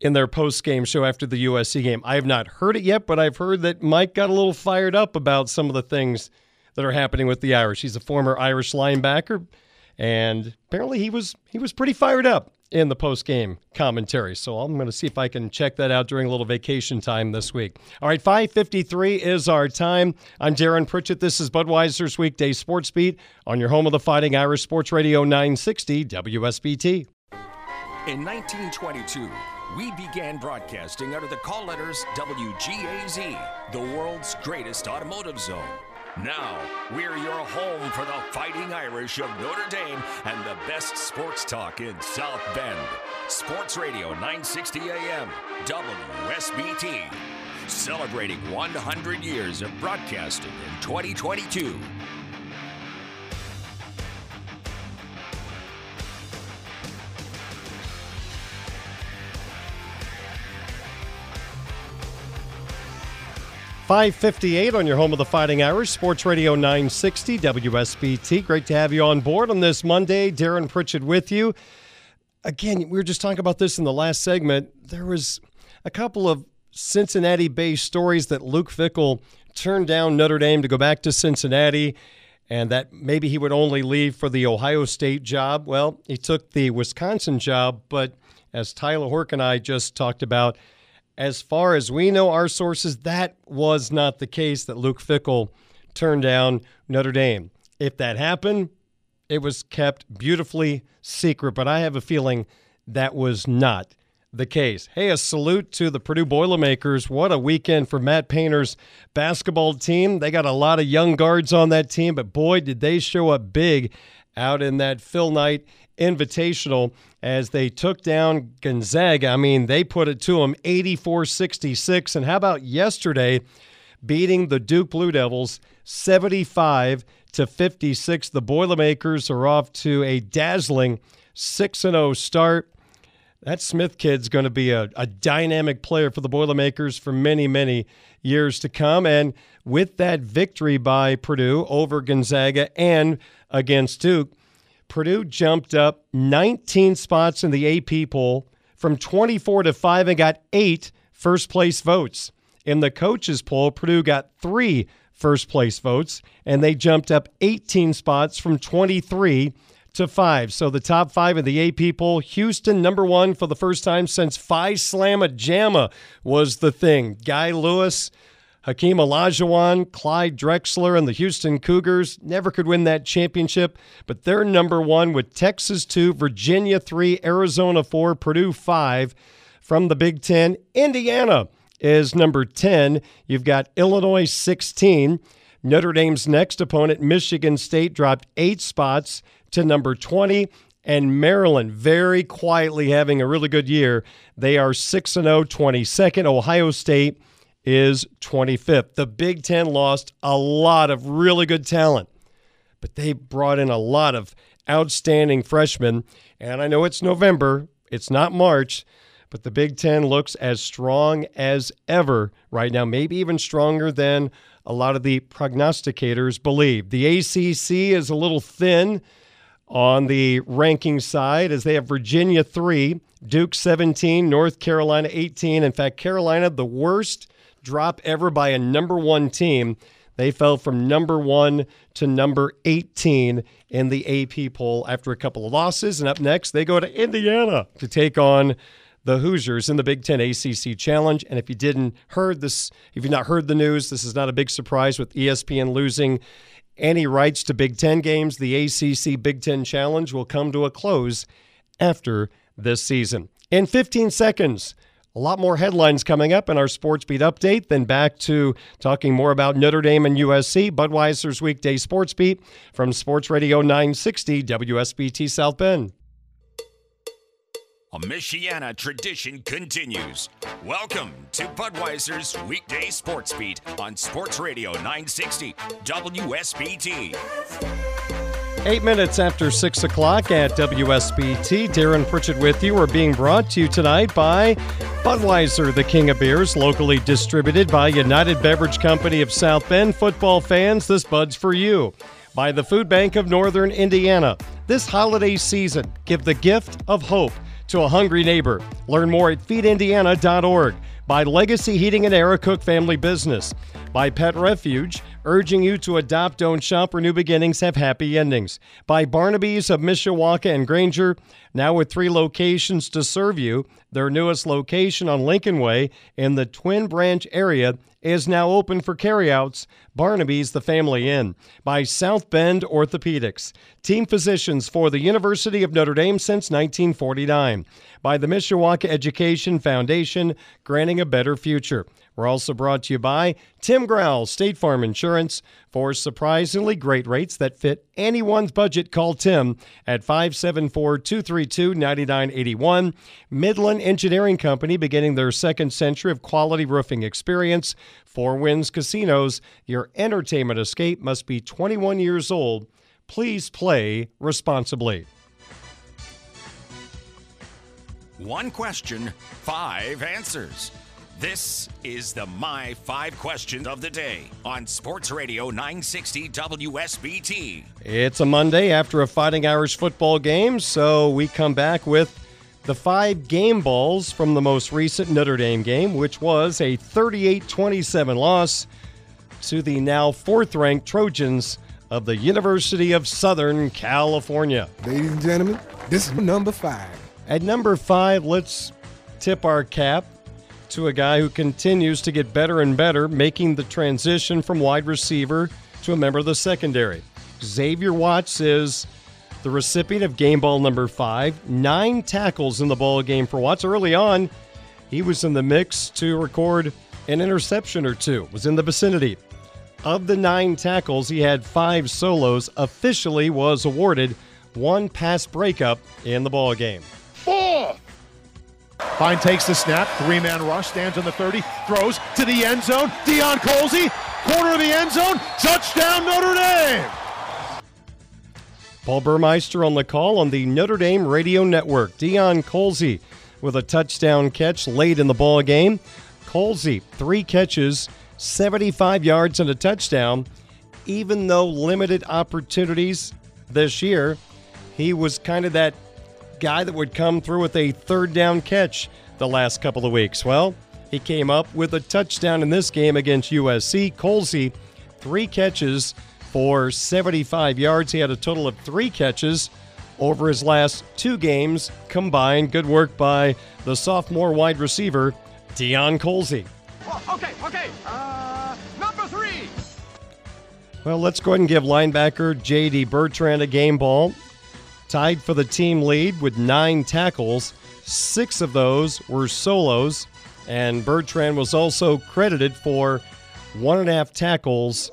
in their post game show after the USC game. I have not heard it yet, but I've heard that Mike got a little fired up about some of the things that are happening with the Irish. He's a former Irish linebacker, and apparently he was he was pretty fired up in the post game commentary. So I'm going to see if I can check that out during a little vacation time this week. All right, 5:53 is our time. I'm Darren Pritchett. This is Budweiser's weekday sports beat on your home of the Fighting Irish Sports Radio 960 WSBT. In 1922, we began broadcasting under the call letters WGAZ, the world's greatest automotive zone. Now, we're your home for the Fighting Irish of Notre Dame and the best sports talk in South Bend. Sports Radio 960 AM, WSBT. Celebrating 100 years of broadcasting in 2022. Five fifty-eight on your home of the Fighting Irish, Sports Radio 960 WSBT. Great to have you on board on this Monday. Darren Pritchett with you. Again, we were just talking about this in the last segment. There was a couple of Cincinnati-based stories that Luke Fickell turned down Notre Dame to go back to Cincinnati, and that maybe he would only leave for the Ohio State job. Well, he took the Wisconsin job, but as Tyler Horka and I just talked about, as far as we know, our sources, that was not the case that Luke Fickell turned down Notre Dame. If that happened, it was kept beautifully secret, but I have a feeling that was not the case. Hey, a salute to the Purdue Boilermakers. What a weekend for Matt Painter's basketball team. They got a lot of young guards on that team, but boy, did they show up big out in that Phil Knight Invitational as they took down Gonzaga. I mean, they put it to them 84 66. And how about yesterday beating the Duke Blue Devils 75 to 56? The Boilermakers are off to a dazzling 6 0 start. That Smith kid's going to be a, a dynamic player for the Boilermakers for many, many years to come. And with that victory by Purdue over Gonzaga and against Duke, Purdue jumped up 19 spots in the AP poll from 24 to 5 and got eight first place votes. In the coaches poll, Purdue got three first place votes, and they jumped up 18 spots from 23 to 5. So the top five in the AP poll Houston, number one for the first time since Phi Slamma Jamma was the thing. Guy Lewis Hakeem Olajuwon, Clyde Drexler, and the Houston Cougars never could win that championship, but they're number one with Texas 2, Virginia 3, Arizona 4, Purdue 5. From the Big Ten, Indiana is number 10. You've got Illinois 16. Notre Dame's next opponent, Michigan State, dropped eight spots to number 20 and Maryland very quietly having a really good year. They are 6 0, 22nd. Ohio State is 25th. The Big Ten lost a lot of really good talent, but they brought in a lot of outstanding freshmen. And I know it's November, it's not March, but the Big Ten looks as strong as ever right now, maybe even stronger than a lot of the prognosticators believe. The ACC is a little thin on the ranking side as they have Virginia 3, Duke 17, North Carolina 18. In fact, Carolina, the worst drop ever by a number one team. They fell from number one to number 18 in the AP poll after a couple of losses. And up next, they go to Indiana to take on the Hoosiers in the Big Ten ACC Challenge. And if you didn't heard this, if you've not heard the news, this is not a big surprise with ESPN losing any rights to Big Ten games. The ACC Big Ten Challenge will come to a close after this season. In 15 seconds, a lot more headlines coming up in our Sports Beat update. Then back to talking more about Notre Dame and USC. Budweiser's weekday Sports Beat from Sports Radio 960 WSBT South Bend. A Michiana tradition continues. Welcome to Budweiser's weekday Sports Beat on Sports Radio 960 WSBT. Eight minutes after six o'clock at WSBT. Darren Pritchett with you. We're being brought to you tonight by Budweiser, the king of beers, locally distributed by United Beverage Company of South Bend. Football fans, this Bud's for you. By the Food Bank of Northern Indiana. This holiday season, give the gift of hope to a hungry neighbor. Learn more at feedindiana.org. by Legacy Heating and Air, Cook family business, by Pet Refuge, urging you to adopt, don't shop, or new beginnings have happy endings, by Barnaby's of Mishawaka and Granger, now with three locations to serve you. Their newest location on Lincoln Way in the Twin Branch area is now open for carryouts. Barnaby's the Family Inn by South Bend Orthopedics, team physicians for the University of Notre Dame since 1949, by the Mishawaka Education Foundation, granting a better future. We're also brought to you by Tim Growl, State Farm Insurance. For surprisingly great rates that fit anyone's budget, call Tim at 574 232 9981. Midland Engineering Company, beginning their second century of quality roofing experience. Four Winds Casinos, your entertainment escape must be 21 years old. Please play responsibly. One question, five answers. This is the My Five Questions of the Day on Sports Radio 960 WSBT. It's a Monday after a Fighting Irish football game, so we come back with the five game balls from the most recent Notre Dame game, which was a 38 27 loss to the now fourth ranked Trojans of the University of Southern California. Ladies and gentlemen, this is number five. At number five, let's tip our cap to a guy who continues to get better and better, making the transition from wide receiver to a member of the secondary. Xavier Watts is the recipient of game ball number five, nine tackles in the ball game for Watts. Early on, he was in the mix to record an interception or two, was in the vicinity. Of the nine tackles, he had five solos, officially was awarded one pass breakup in the ball game. Four. Pyne takes the snap, three-man rush, stands on the 30, throws to the end zone. Deion Colzie, corner of the end zone, touchdown Notre Dame. Paul Burmeister on the call on the Notre Dame Radio Network. Deion Colzie with a touchdown catch late in the ball game. Colzie, three catches, 75 yards and a touchdown. Even though limited opportunities this year, he was kind of that guy that would come through with a third down catch the last couple of weeks. Well, he came up with a touchdown in this game against USC. Colzie, three catches for 75 yards. He had a total of three catches over his last two games combined. Good work by the sophomore wide receiver, Deion Colzie. Okay, okay. Uh, number three. Well, let's go ahead and give linebacker J.D. Bertrand a game ball. Tied for the team lead with nine tackles. Six of those were solos, and Bertrand was also credited for one and a half tackles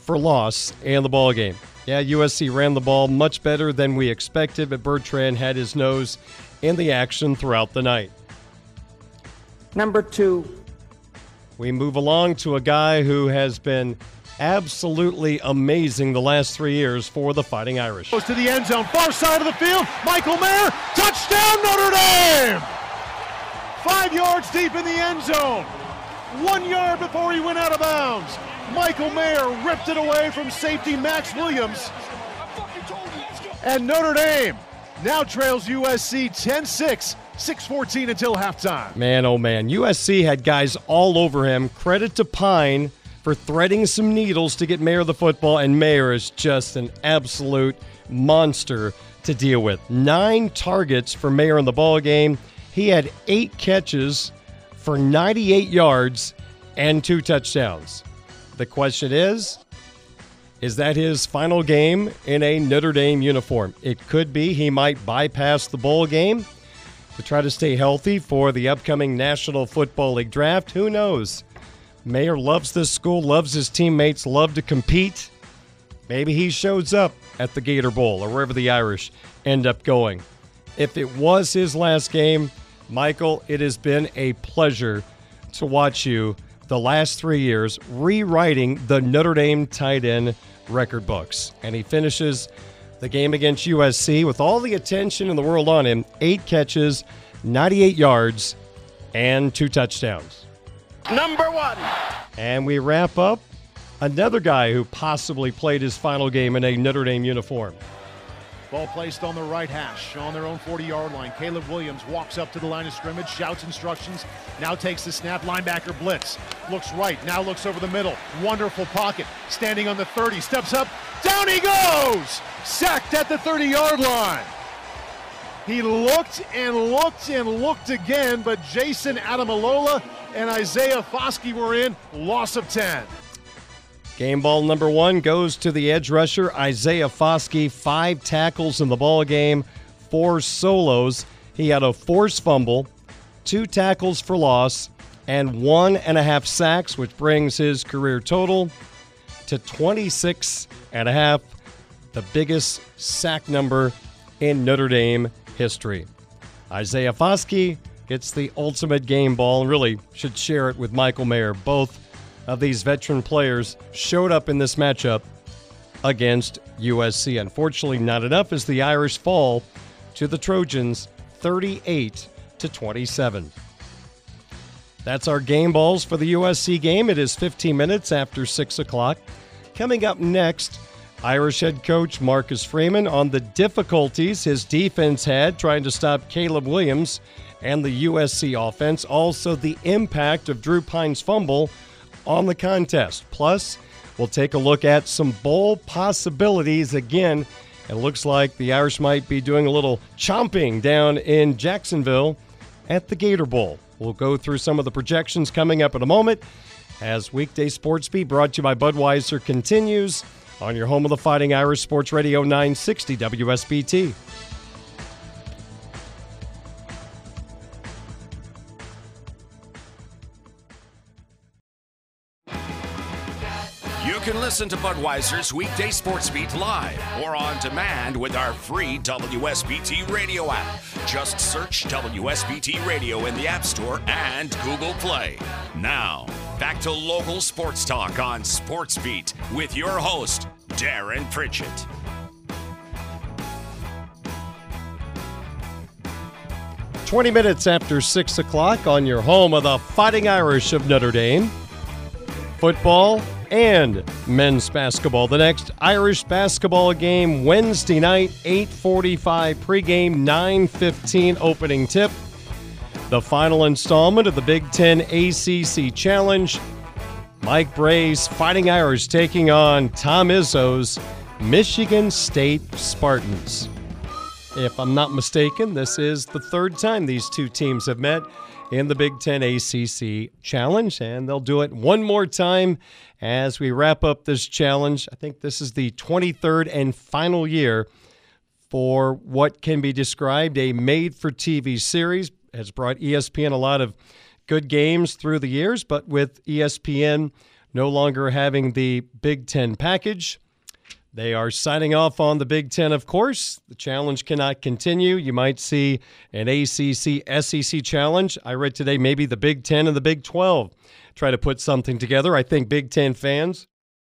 for loss and the ball game. Yeah, USC ran the ball much better than we expected, but Bertrand had his nose in the action throughout the night. Number two. We move along to a guy who has been absolutely amazing the last three years for the Fighting Irish. Goes to the end zone, far side of the field. Michael Mayer, touchdown Notre Dame! Five yards deep in the end zone. One yard before he went out of bounds. Michael Mayer ripped it away from safety Max Williams. And Notre Dame now trails USC 10 6, 6-14 until halftime. Man, oh man. USC had guys all over him. Credit to Pyne for threading some needles to get Mayer the football, and Mayer is just an absolute monster to deal with. Nine targets for Mayer in the ball game. He had eight catches for 98 yards and two touchdowns. The question is, is that his final game in a Notre Dame uniform? It could be. He might bypass the bowl game to try to stay healthy for the upcoming National Football League draft. Who knows? Mayer loves this school, loves his teammates, love to compete. Maybe he shows up at the Gator Bowl or wherever the Irish end up going. If it was his last game, Michael, it has been a pleasure to watch you the last three years rewriting the Notre Dame tight end record books. And he finishes the game against USC with all the attention in the world on him eight catches, 98 yards, and two touchdowns. Number one. And we wrap up another guy who possibly played his final game in a Notre Dame uniform. Ball placed on the right hash on their own 40 yard line. Caleb Williams walks up to the line of scrimmage, shouts instructions, now takes the snap. Linebacker blitz. Looks right, now looks over the middle. Wonderful pocket. Standing on the 30, steps up, down he goes! Sacked at the 30 yard line. He looked and looked and looked again, but Jason Ademilola and Isaiah Foskey were in. Loss of 10. Game ball number one goes to the edge rusher Isaiah Foskey. Five tackles in the ball game, four solos. He had a forced fumble, two tackles for loss, and one and a half sacks, which brings his career total to 26 and a half, the biggest sack number in Notre Dame history. Isaiah Foskey gets the ultimate game ball and really should share it with Michael Mayer. Both of these veteran players showed up in this matchup against USC. Unfortunately, not enough as the Irish fall to the Trojans 38 to 27. That's our game balls for the USC game. It is 15 minutes after 6 o'clock. Coming up next, Irish head coach Marcus Freeman on the difficulties his defense had trying to stop Caleb Williams and the USC offense. Also, the impact of Drew Pyne's fumble on the contest. Plus, we'll take a look at some bowl possibilities again. It looks like the Irish might be doing a little chomping down in Jacksonville at the Gator Bowl. We'll go through some of the projections coming up in a moment as weekday sports beat brought to you by Budweiser continues on your home of the Fighting Irish Sports Radio 960 WSBT. Listen to Budweiser's weekday sports beat live or on demand with our free WSBT radio app. Just search WSBT Radio in the App Store and Google Play. Now, back to local sports talk on Sports Beat with your host, Darren Pritchett. Twenty minutes after six o'clock on your home of the Fighting Irish of Notre Dame. Football and men's basketball. The next Irish basketball game Wednesday night, 8:45 pregame, 9:15 opening tip. The final installment of the Big 10 ACC Challenge. Mike Brey's Fighting Irish taking on Tom Izzo's Michigan State Spartans. If I'm not mistaken, this is the third time these two teams have met in the Big Ten ACC Challenge, and they'll do it one more time as we wrap up this challenge. I think this is the 23rd and final year for what can be described a made for TV series. Has brought ESPN a lot of good games through the years, but with ESPN no longer having the Big Ten package, they are signing off on the Big Ten, of course. The challenge cannot continue. You might see an ACC SEC challenge. I read today maybe the Big Ten and the Big 12 try to put something together. I think Big Ten fans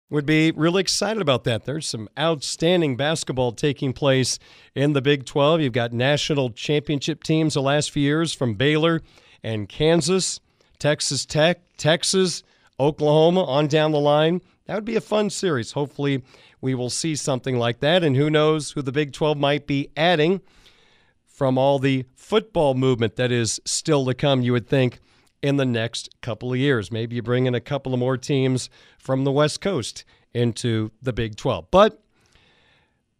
would be really excited about that. There's some outstanding basketball taking place in the Big 12. You've got national championship teams the last few years from Baylor and Kansas, Texas Tech, Texas, Oklahoma, on down the line. That would be a fun series. Hopefully, we will see something like that. And who knows who the Big 12 might be adding from all the football movement that is still to come, you would think, in the next couple of years. Maybe you bring in a couple of more teams from the West Coast into the Big 12. But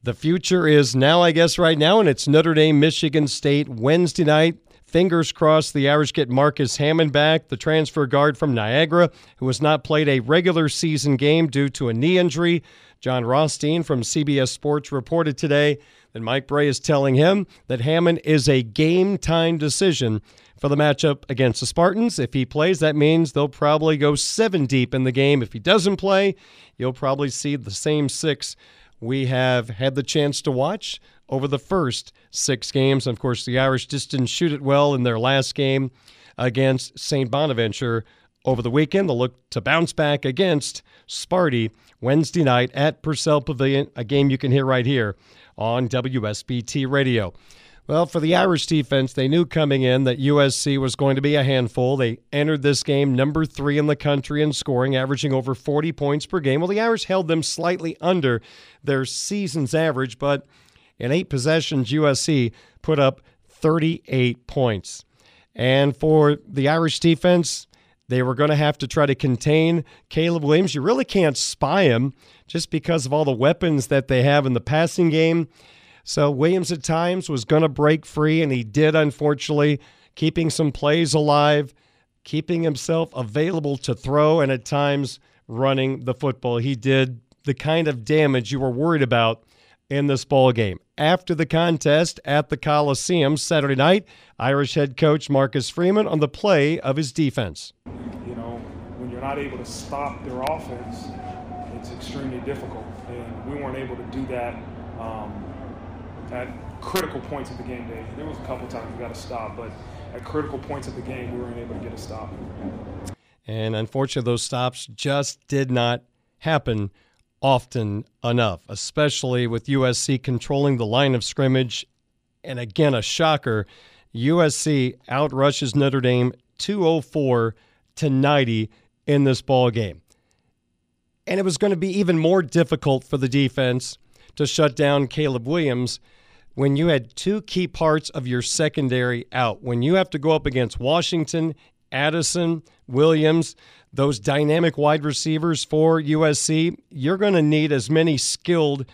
the future is now, I guess, right now, and it's Notre Dame, Michigan State, Wednesday night. Fingers crossed the Irish get Marcus Hammond back, the transfer guard from Niagara, who has not played a regular season game due to a knee injury. Jon Rothstein from CBS Sports reported today that Mike Brey is telling him that Hammond is a game time decision for the matchup against the Spartans. If he plays, that means they'll probably go seven deep in the game. If he doesn't play, you'll probably see the same six we have had the chance to watch over the first six games. And Of course, the Irish just didn't shoot it well in their last game against St. Bonaventure over the weekend. They'll look to bounce back against Sparty Wednesday night at Purcell Pavilion, a game you can hear right here on WSBT Radio. Well, for the Irish defense, they knew coming in that USC was going to be a handful. They entered this game number three in the country in scoring, averaging over 40 points per game. Well, the Irish held them slightly under their season's average, but In eight possessions, USC put up 38 points. And for the Irish defense, they were going to have to try to contain Caleb Williams. You really can't spy him just because of all the weapons that they have in the passing game. So Williams at times was going to break free, and he did, unfortunately, keeping some plays alive, keeping himself available to throw, and at times running the football. He did the kind of damage you were worried about in this ball game. After the contest at the Coliseum Saturday night, Irish head coach Marcus Freeman on the play of his defense. You know, when you're not able to stop their offense, it's extremely difficult, and we weren't able to do that um, at critical points of the game. Day. There was a couple times we got to stop, but at critical points of the game, we weren't able to get a stop. And unfortunately, those stops just did not happen often enough, especially with USC controlling the line of scrimmage. And again, a shocker USC outrushes Notre Dame 204 to 90 in this ball game. And it was going to be even more difficult for the defense to shut down Caleb Williams when you had two key parts of your secondary out. When you have to go up against Washington, Addison, Williams, those dynamic wide receivers for USC, you're going to need as many skilled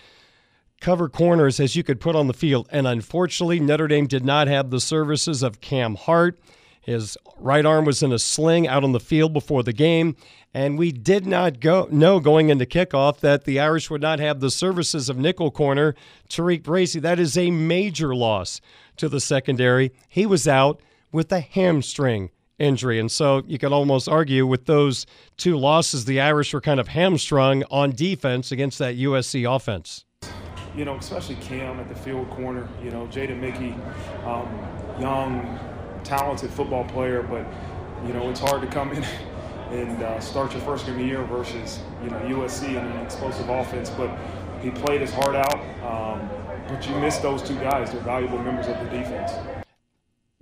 cover corners as you could put on the field. And unfortunately, Notre Dame did not have the services of Cam Hart. His right arm was in a sling out on the field before the game. And we did not go know going into kickoff that the Irish would not have the services of nickel corner TaRiq Bracy. That is a major loss to the secondary. He was out with a hamstring injury. And so you could almost argue with those two losses, the Irish were kind of hamstrung on defense against that USC offense. You know, especially Cam at the field corner, you know, Jaden Mickey, um, young, talented football player, but, you know, it's hard to come in and uh, start your first game of the year versus, you know, USC and an explosive offense. But he played his heart out. Um, but you miss those two guys. They're valuable members of the defense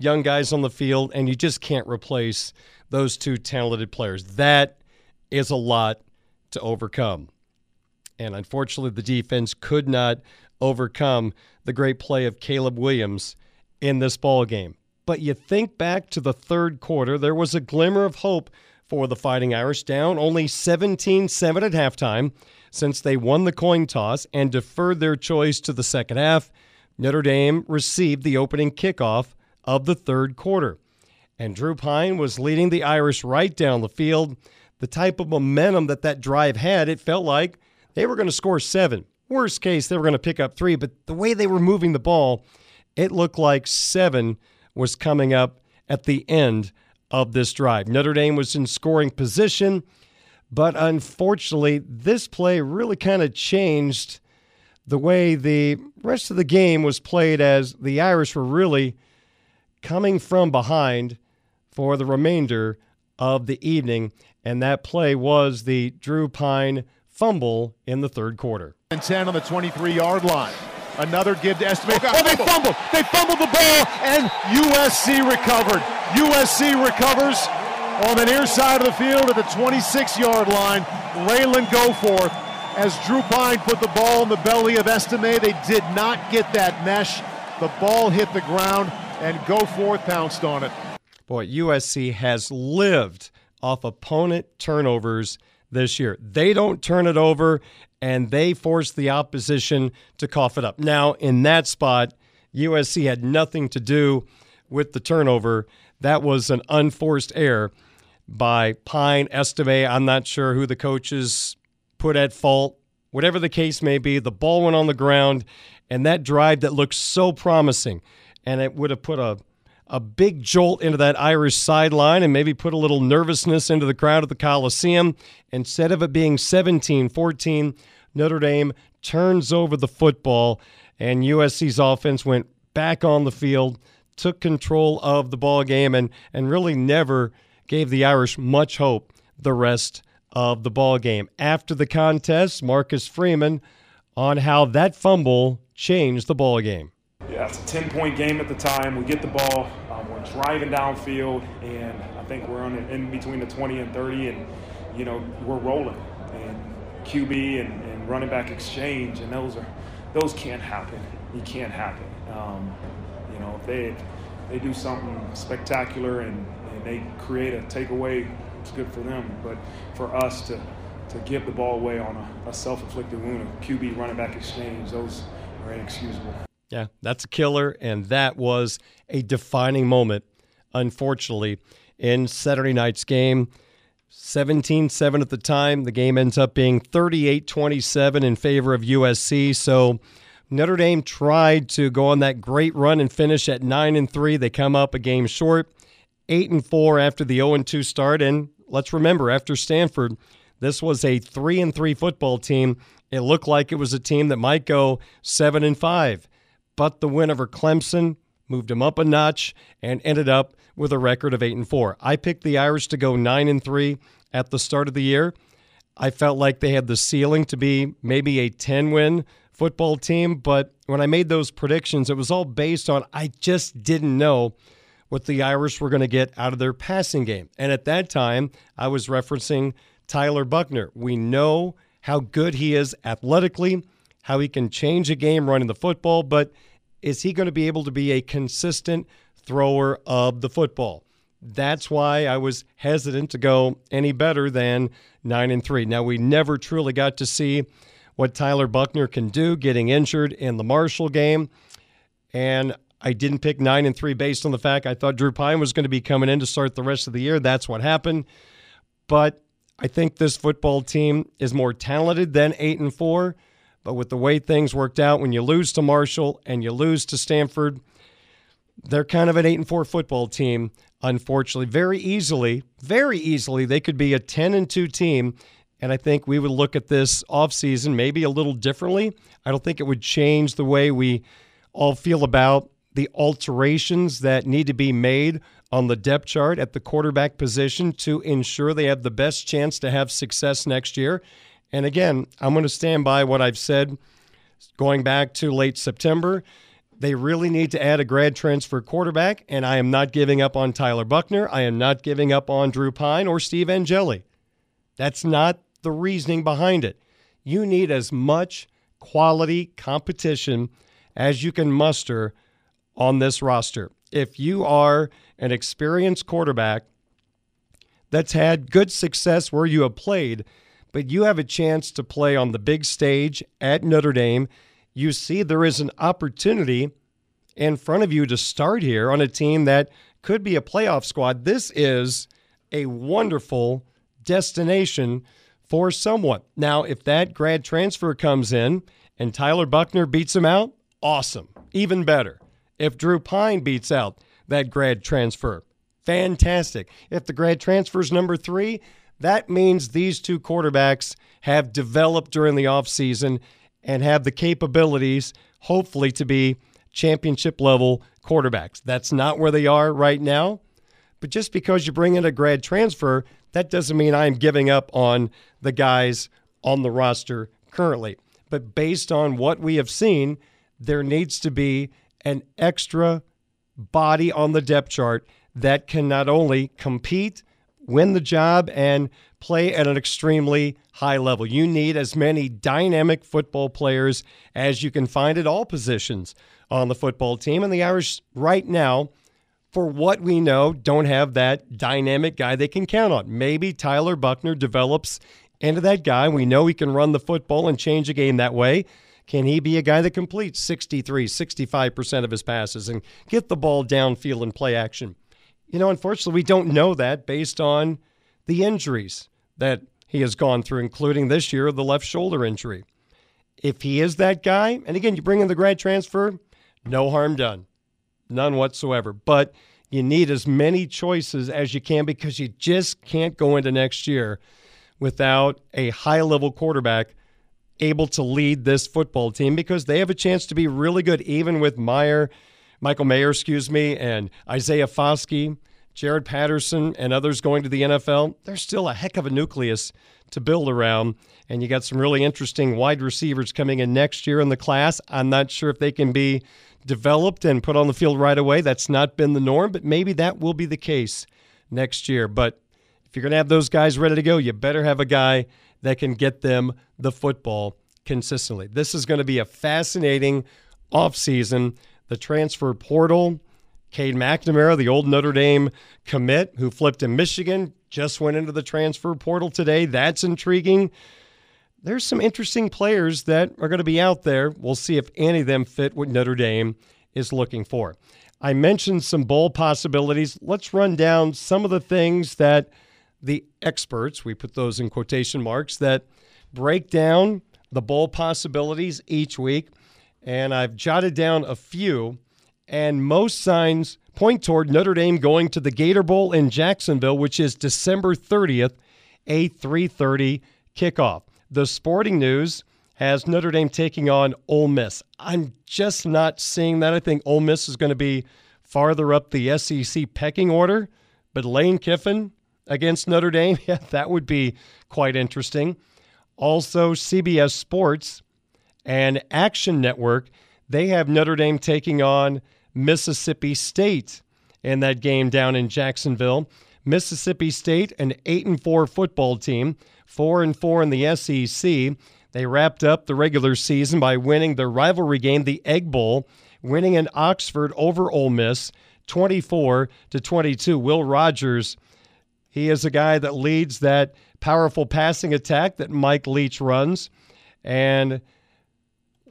young guys on the field, and you just can't replace those two talented players. That is a lot to overcome. And unfortunately, the defense could not overcome the great play of Caleb Williams in this ball game. But you think back to the third quarter, there was a glimmer of hope for the Fighting Irish, down only 17 7 at halftime since they won the coin toss and deferred their choice to the second half. Notre Dame received the opening kickoff of the third quarter. And Drew Pyne was leading the Irish right down the field. The type of momentum that that drive had, it felt like they were going to score seven. Worst case, they were going to pick up three, but the way they were moving the ball, it looked like seven was coming up at the end of this drive. Notre Dame was in scoring position, but unfortunately, this play really kind of changed the way the rest of the game was played as the Irish were really coming from behind for the remainder of the evening. And that play was the Drew Pyne fumble in the third quarter. And 10 on the 23 yard line. Another give to Estime. Oh, oh, they fumbled. They fumbled the ball, and USC recovered. USC recovers on the near side of the field at the 26 yard line. Ralen Goforth, as Drew Pyne put the ball in the belly of Estime, they did not get that mesh. The ball hit the ground and Goforth pounced on it. Boy, USC has lived off opponent turnovers this year. They don't turn it over, and they force the opposition to cough it up. Now, in that spot, USC had nothing to do with the turnover. That was an unforced error by Pyne Estime. I'm not sure who the coaches put at fault. Whatever the case may be, the ball went on the ground, and that drive that looked so promising and it would have put a a big jolt into that Irish sideline and maybe put a little nervousness into the crowd at the Coliseum. Instead of it being 17 14, Notre Dame turns over the football, and USC's offense went back on the field, took control of the ball game, and, and really never gave the Irish much hope the rest of the ball game. After the contest, Marcus Freeman on how that fumble changed the ball game. Yeah, it's a 10 point game at the time. We get the ball, um, we're driving downfield, and I think we're on in between the 20 and 30, and you know we're rolling. And QB and, and running back exchange, and those are those can't happen. you can't happen. Um, you know, if they they do something spectacular and, and they create a takeaway, it's good for them. But for us to to give the ball away on a, a self-inflicted wound, a QB running back exchange, those are inexcusable. Yeah, that's a killer, and that was a defining moment, unfortunately, in Saturday night's game. 17 7 at the time. The game ends up being 38 27 in favor of USC. So Notre Dame tried to go on that great run and finish at 9 and 3. They come up a game short, 8 and 4 after the 0 and 2 start. And let's remember, after Stanford, this was a 3 and 3 football team. It looked like it was a team that might go 7 and 5. But the win over Clemson moved him up a notch and ended up with a record of 8 and 4. I picked the Irish to go 9 and 3 at the start of the year. I felt like they had the ceiling to be maybe a 10 win football team, but when I made those predictions, it was all based on I just didn't know what the Irish were going to get out of their passing game. And at that time, I was referencing Tyler Buchner. We know how good he is athletically, how he can change a game running the football, but is he going to be able to be a consistent thrower of the football? That's why I was hesitant to go any better than 9 and 3. Now we never truly got to see what Tyler Buchner can do, getting injured in the Marshall game. And I didn't pick nine and three based on the fact I thought Drew Pyne was going to be coming in to start the rest of the year. That's what happened. But I think this football team is more talented than eight and four. But with the way things worked out, when you lose to Marshall and you lose to Stanford, they're kind of an eight and four football team. Unfortunately, very easily, very easily, they could be a ten and two team and I think we would look at this offseason maybe a little differently. I don't think it would change the way we all feel about the alterations that need to be made on the depth chart at the quarterback position to ensure they have the best chance to have success next year. And again, I'm going to stand by what I've said going back to late September. They really need to add a grad transfer quarterback, and I am not giving up on Tyler Buchner. I am not giving up on Drew Pyne or Steve Angeli. That's not the reasoning behind it. You need as much quality competition as you can muster on this roster. If you are an experienced quarterback that's had good success where you have played, but you have a chance to play on the big stage at Notre Dame, you see there is an opportunity in front of you to start here on a team that could be a playoff squad. This is a wonderful destination for someone. Now, if that grad transfer comes in and Tyler Buchner beats him out, awesome. Even better. If Drew Pyne beats out that grad transfer, fantastic. If the grad transfer is number three, that means these two quarterbacks have developed during the offseason and have the capabilities, hopefully, to be championship level quarterbacks. That's not where they are right now. But just because you bring in a grad transfer that doesn't mean I'm giving up on the guys on the roster currently. But based on what we have seen, there needs to be an extra body on the depth chart that can not only compete, win the job, and play at an extremely high level. You need as many dynamic football players as you can find at all positions on the football team. And the Irish, right now, for what we know, don't have that dynamic guy they can count on. Maybe Tyler Buchner develops into that guy. We know he can run the football and change a game that way. Can he be a guy that completes 63, 65% of his passes and get the ball downfield and play action? You know, unfortunately, we don't know that based on the injuries that he has gone through, including this year, the left shoulder injury. If he is that guy, and again, you bring in the grad transfer, no harm done. None whatsoever. But you need as many choices as you can because you just can't go into next year without a high level quarterback able to lead this football team because they have a chance to be really good, even with Mayer, Michael Mayer, excuse me, and Isaiah Foskey, Jared Patterson, and others going to the NFL. There's still a heck of a nucleus to build around. And you got some really interesting wide receivers coming in next year in the class. I'm not sure if they can be developed and put on the field right away. That's not been the norm, but maybe that will be the case next year. But if you're going to have those guys ready to go, you better have a guy that can get them the football consistently. This is going to be a fascinating offseason. The transfer portal, Cade McNamara, the old Notre Dame commit who flipped in Michigan, just went into the transfer portal today. That's intriguing. There's some interesting players that are going to be out there. We'll see if any of them fit what Notre Dame is looking for. I mentioned some bowl possibilities. Let's run down some of the things that the experts, we put those in quotation marks, that break down the bowl possibilities each week. And I've jotted down a few, and most signs point toward Notre Dame going to the Gator Bowl in Jacksonville, which is December 30th, a 3:30 kickoff. The Sporting News has Notre Dame taking on Ole Miss. I'm just not seeing that. I think Ole Miss is going to be farther up the SEC pecking order, but Lane Kiffin against Notre Dame, yeah, that would be quite interesting. Also, CBS Sports and Action Network, they have Notre Dame taking on Mississippi State in that game down in Jacksonville. Mississippi State, an 8 and 4 football team, 4 and 4 in the SEC. They wrapped up the regular season by winning their rivalry game, the Egg Bowl, winning in Oxford over Ole Miss 24 to 22. Will Rogers, he is a guy that leads that powerful passing attack that Mike Leach runs. And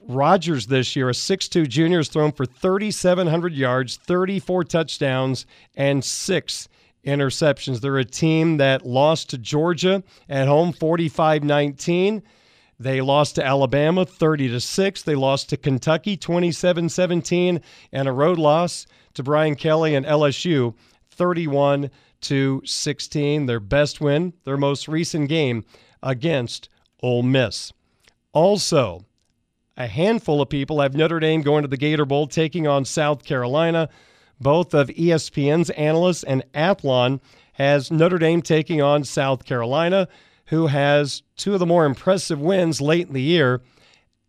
Rogers this year, a 6'2 junior, has thrown for 3,700 yards, 34 touchdowns, and six interceptions. They're a team that lost to Georgia at home 45 19. They lost to Alabama 30 to 6. They lost to Kentucky 27-17 and a road loss to Brian Kelly and LSU 31 to 16. Their best win, their most recent game against Ole Miss. Also, a handful of people have Notre Dame going to the Gator Bowl taking on South Carolina. Both of ESPN's analysts and Athlon has Notre Dame taking on South Carolina who has two of the more impressive wins late in the year.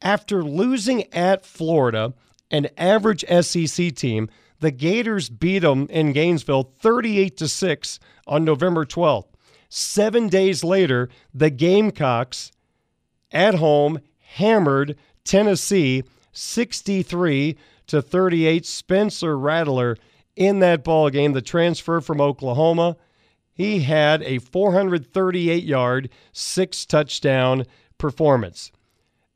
After losing at Florida, an average SEC team, the Gators beat them in Gainesville 38 to 6 on November 12th. 7 days later, the Gamecocks at home hammered Tennessee 63 to 38. Spencer Rattler in that ball game, the transfer from Oklahoma he had a 438 yard, six touchdown performance.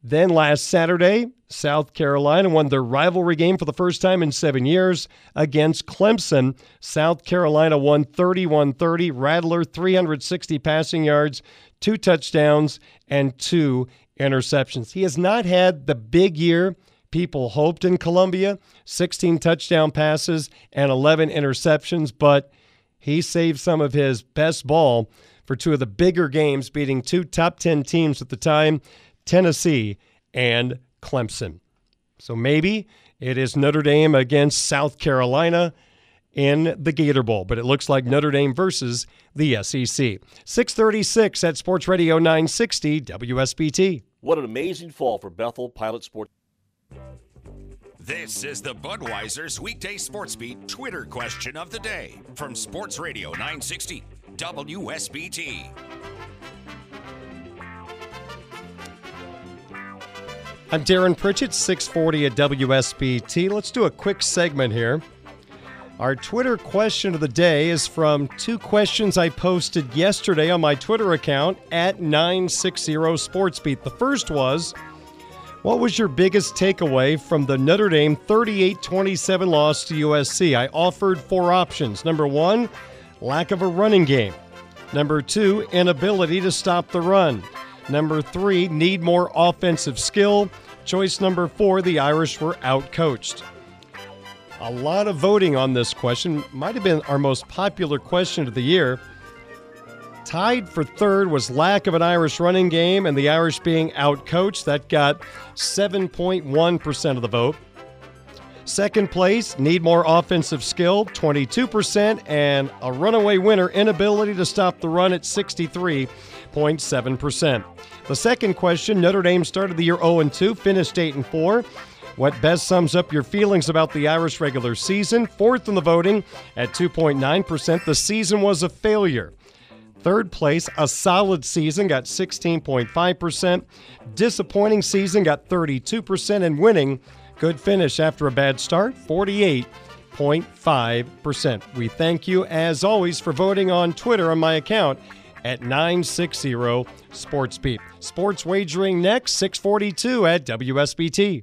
Then last Saturday, South Carolina won their rivalry game for the first time in seven years against Clemson. South Carolina won 31 30. Rattler, 360 passing yards, two touchdowns, and two interceptions. He has not had the big year people hoped in Columbia 16 touchdown passes and 11 interceptions, but he saved some of his best ball for two of the bigger games, beating two top 10 teams at the time, Tennessee and Clemson. So maybe it is Notre Dame against South Carolina in the Gator Bowl, but it looks like Notre Dame versus the SEC. 636 at Sports Radio 960 WSBT. What an amazing fall for Bethel Pilot Sports. This is the Budweiser's weekday sports beat Twitter question of the day from Sports Radio 960 WSBT. I'm Darren Pritchett, 640 at WSBT. Let's do a quick segment here. Our Twitter question of the day is from two questions I posted yesterday on my Twitter account at 960 SportsBeat. The first was, what was your biggest takeaway from the Notre Dame 38 27 loss to USC? I offered four options. Number one, lack of a running game. Number two, inability to stop the run. Number three, need more offensive skill. Choice number four, the Irish were outcoached. A lot of voting on this question. Might have been our most popular question of the year. Tied for third was lack of an Irish running game and the Irish being outcoached. That got 7.1% of the vote. Second place, need more offensive skill, 22%, and a runaway winner, inability to stop the run at 63.7%. The second question, Notre Dame started the year 0 2, finished 8 4. What best sums up your feelings about the Irish regular season? Fourth in the voting at 2.9%. The season was a failure. Third place, a solid season, got 16.5%. Disappointing season, got 32%. And winning Good finish after a bad start, 48.5%. We thank you, as always, for voting on Twitter on my account at 960 SportsBeat. Sports wagering next, 642 at WSBT.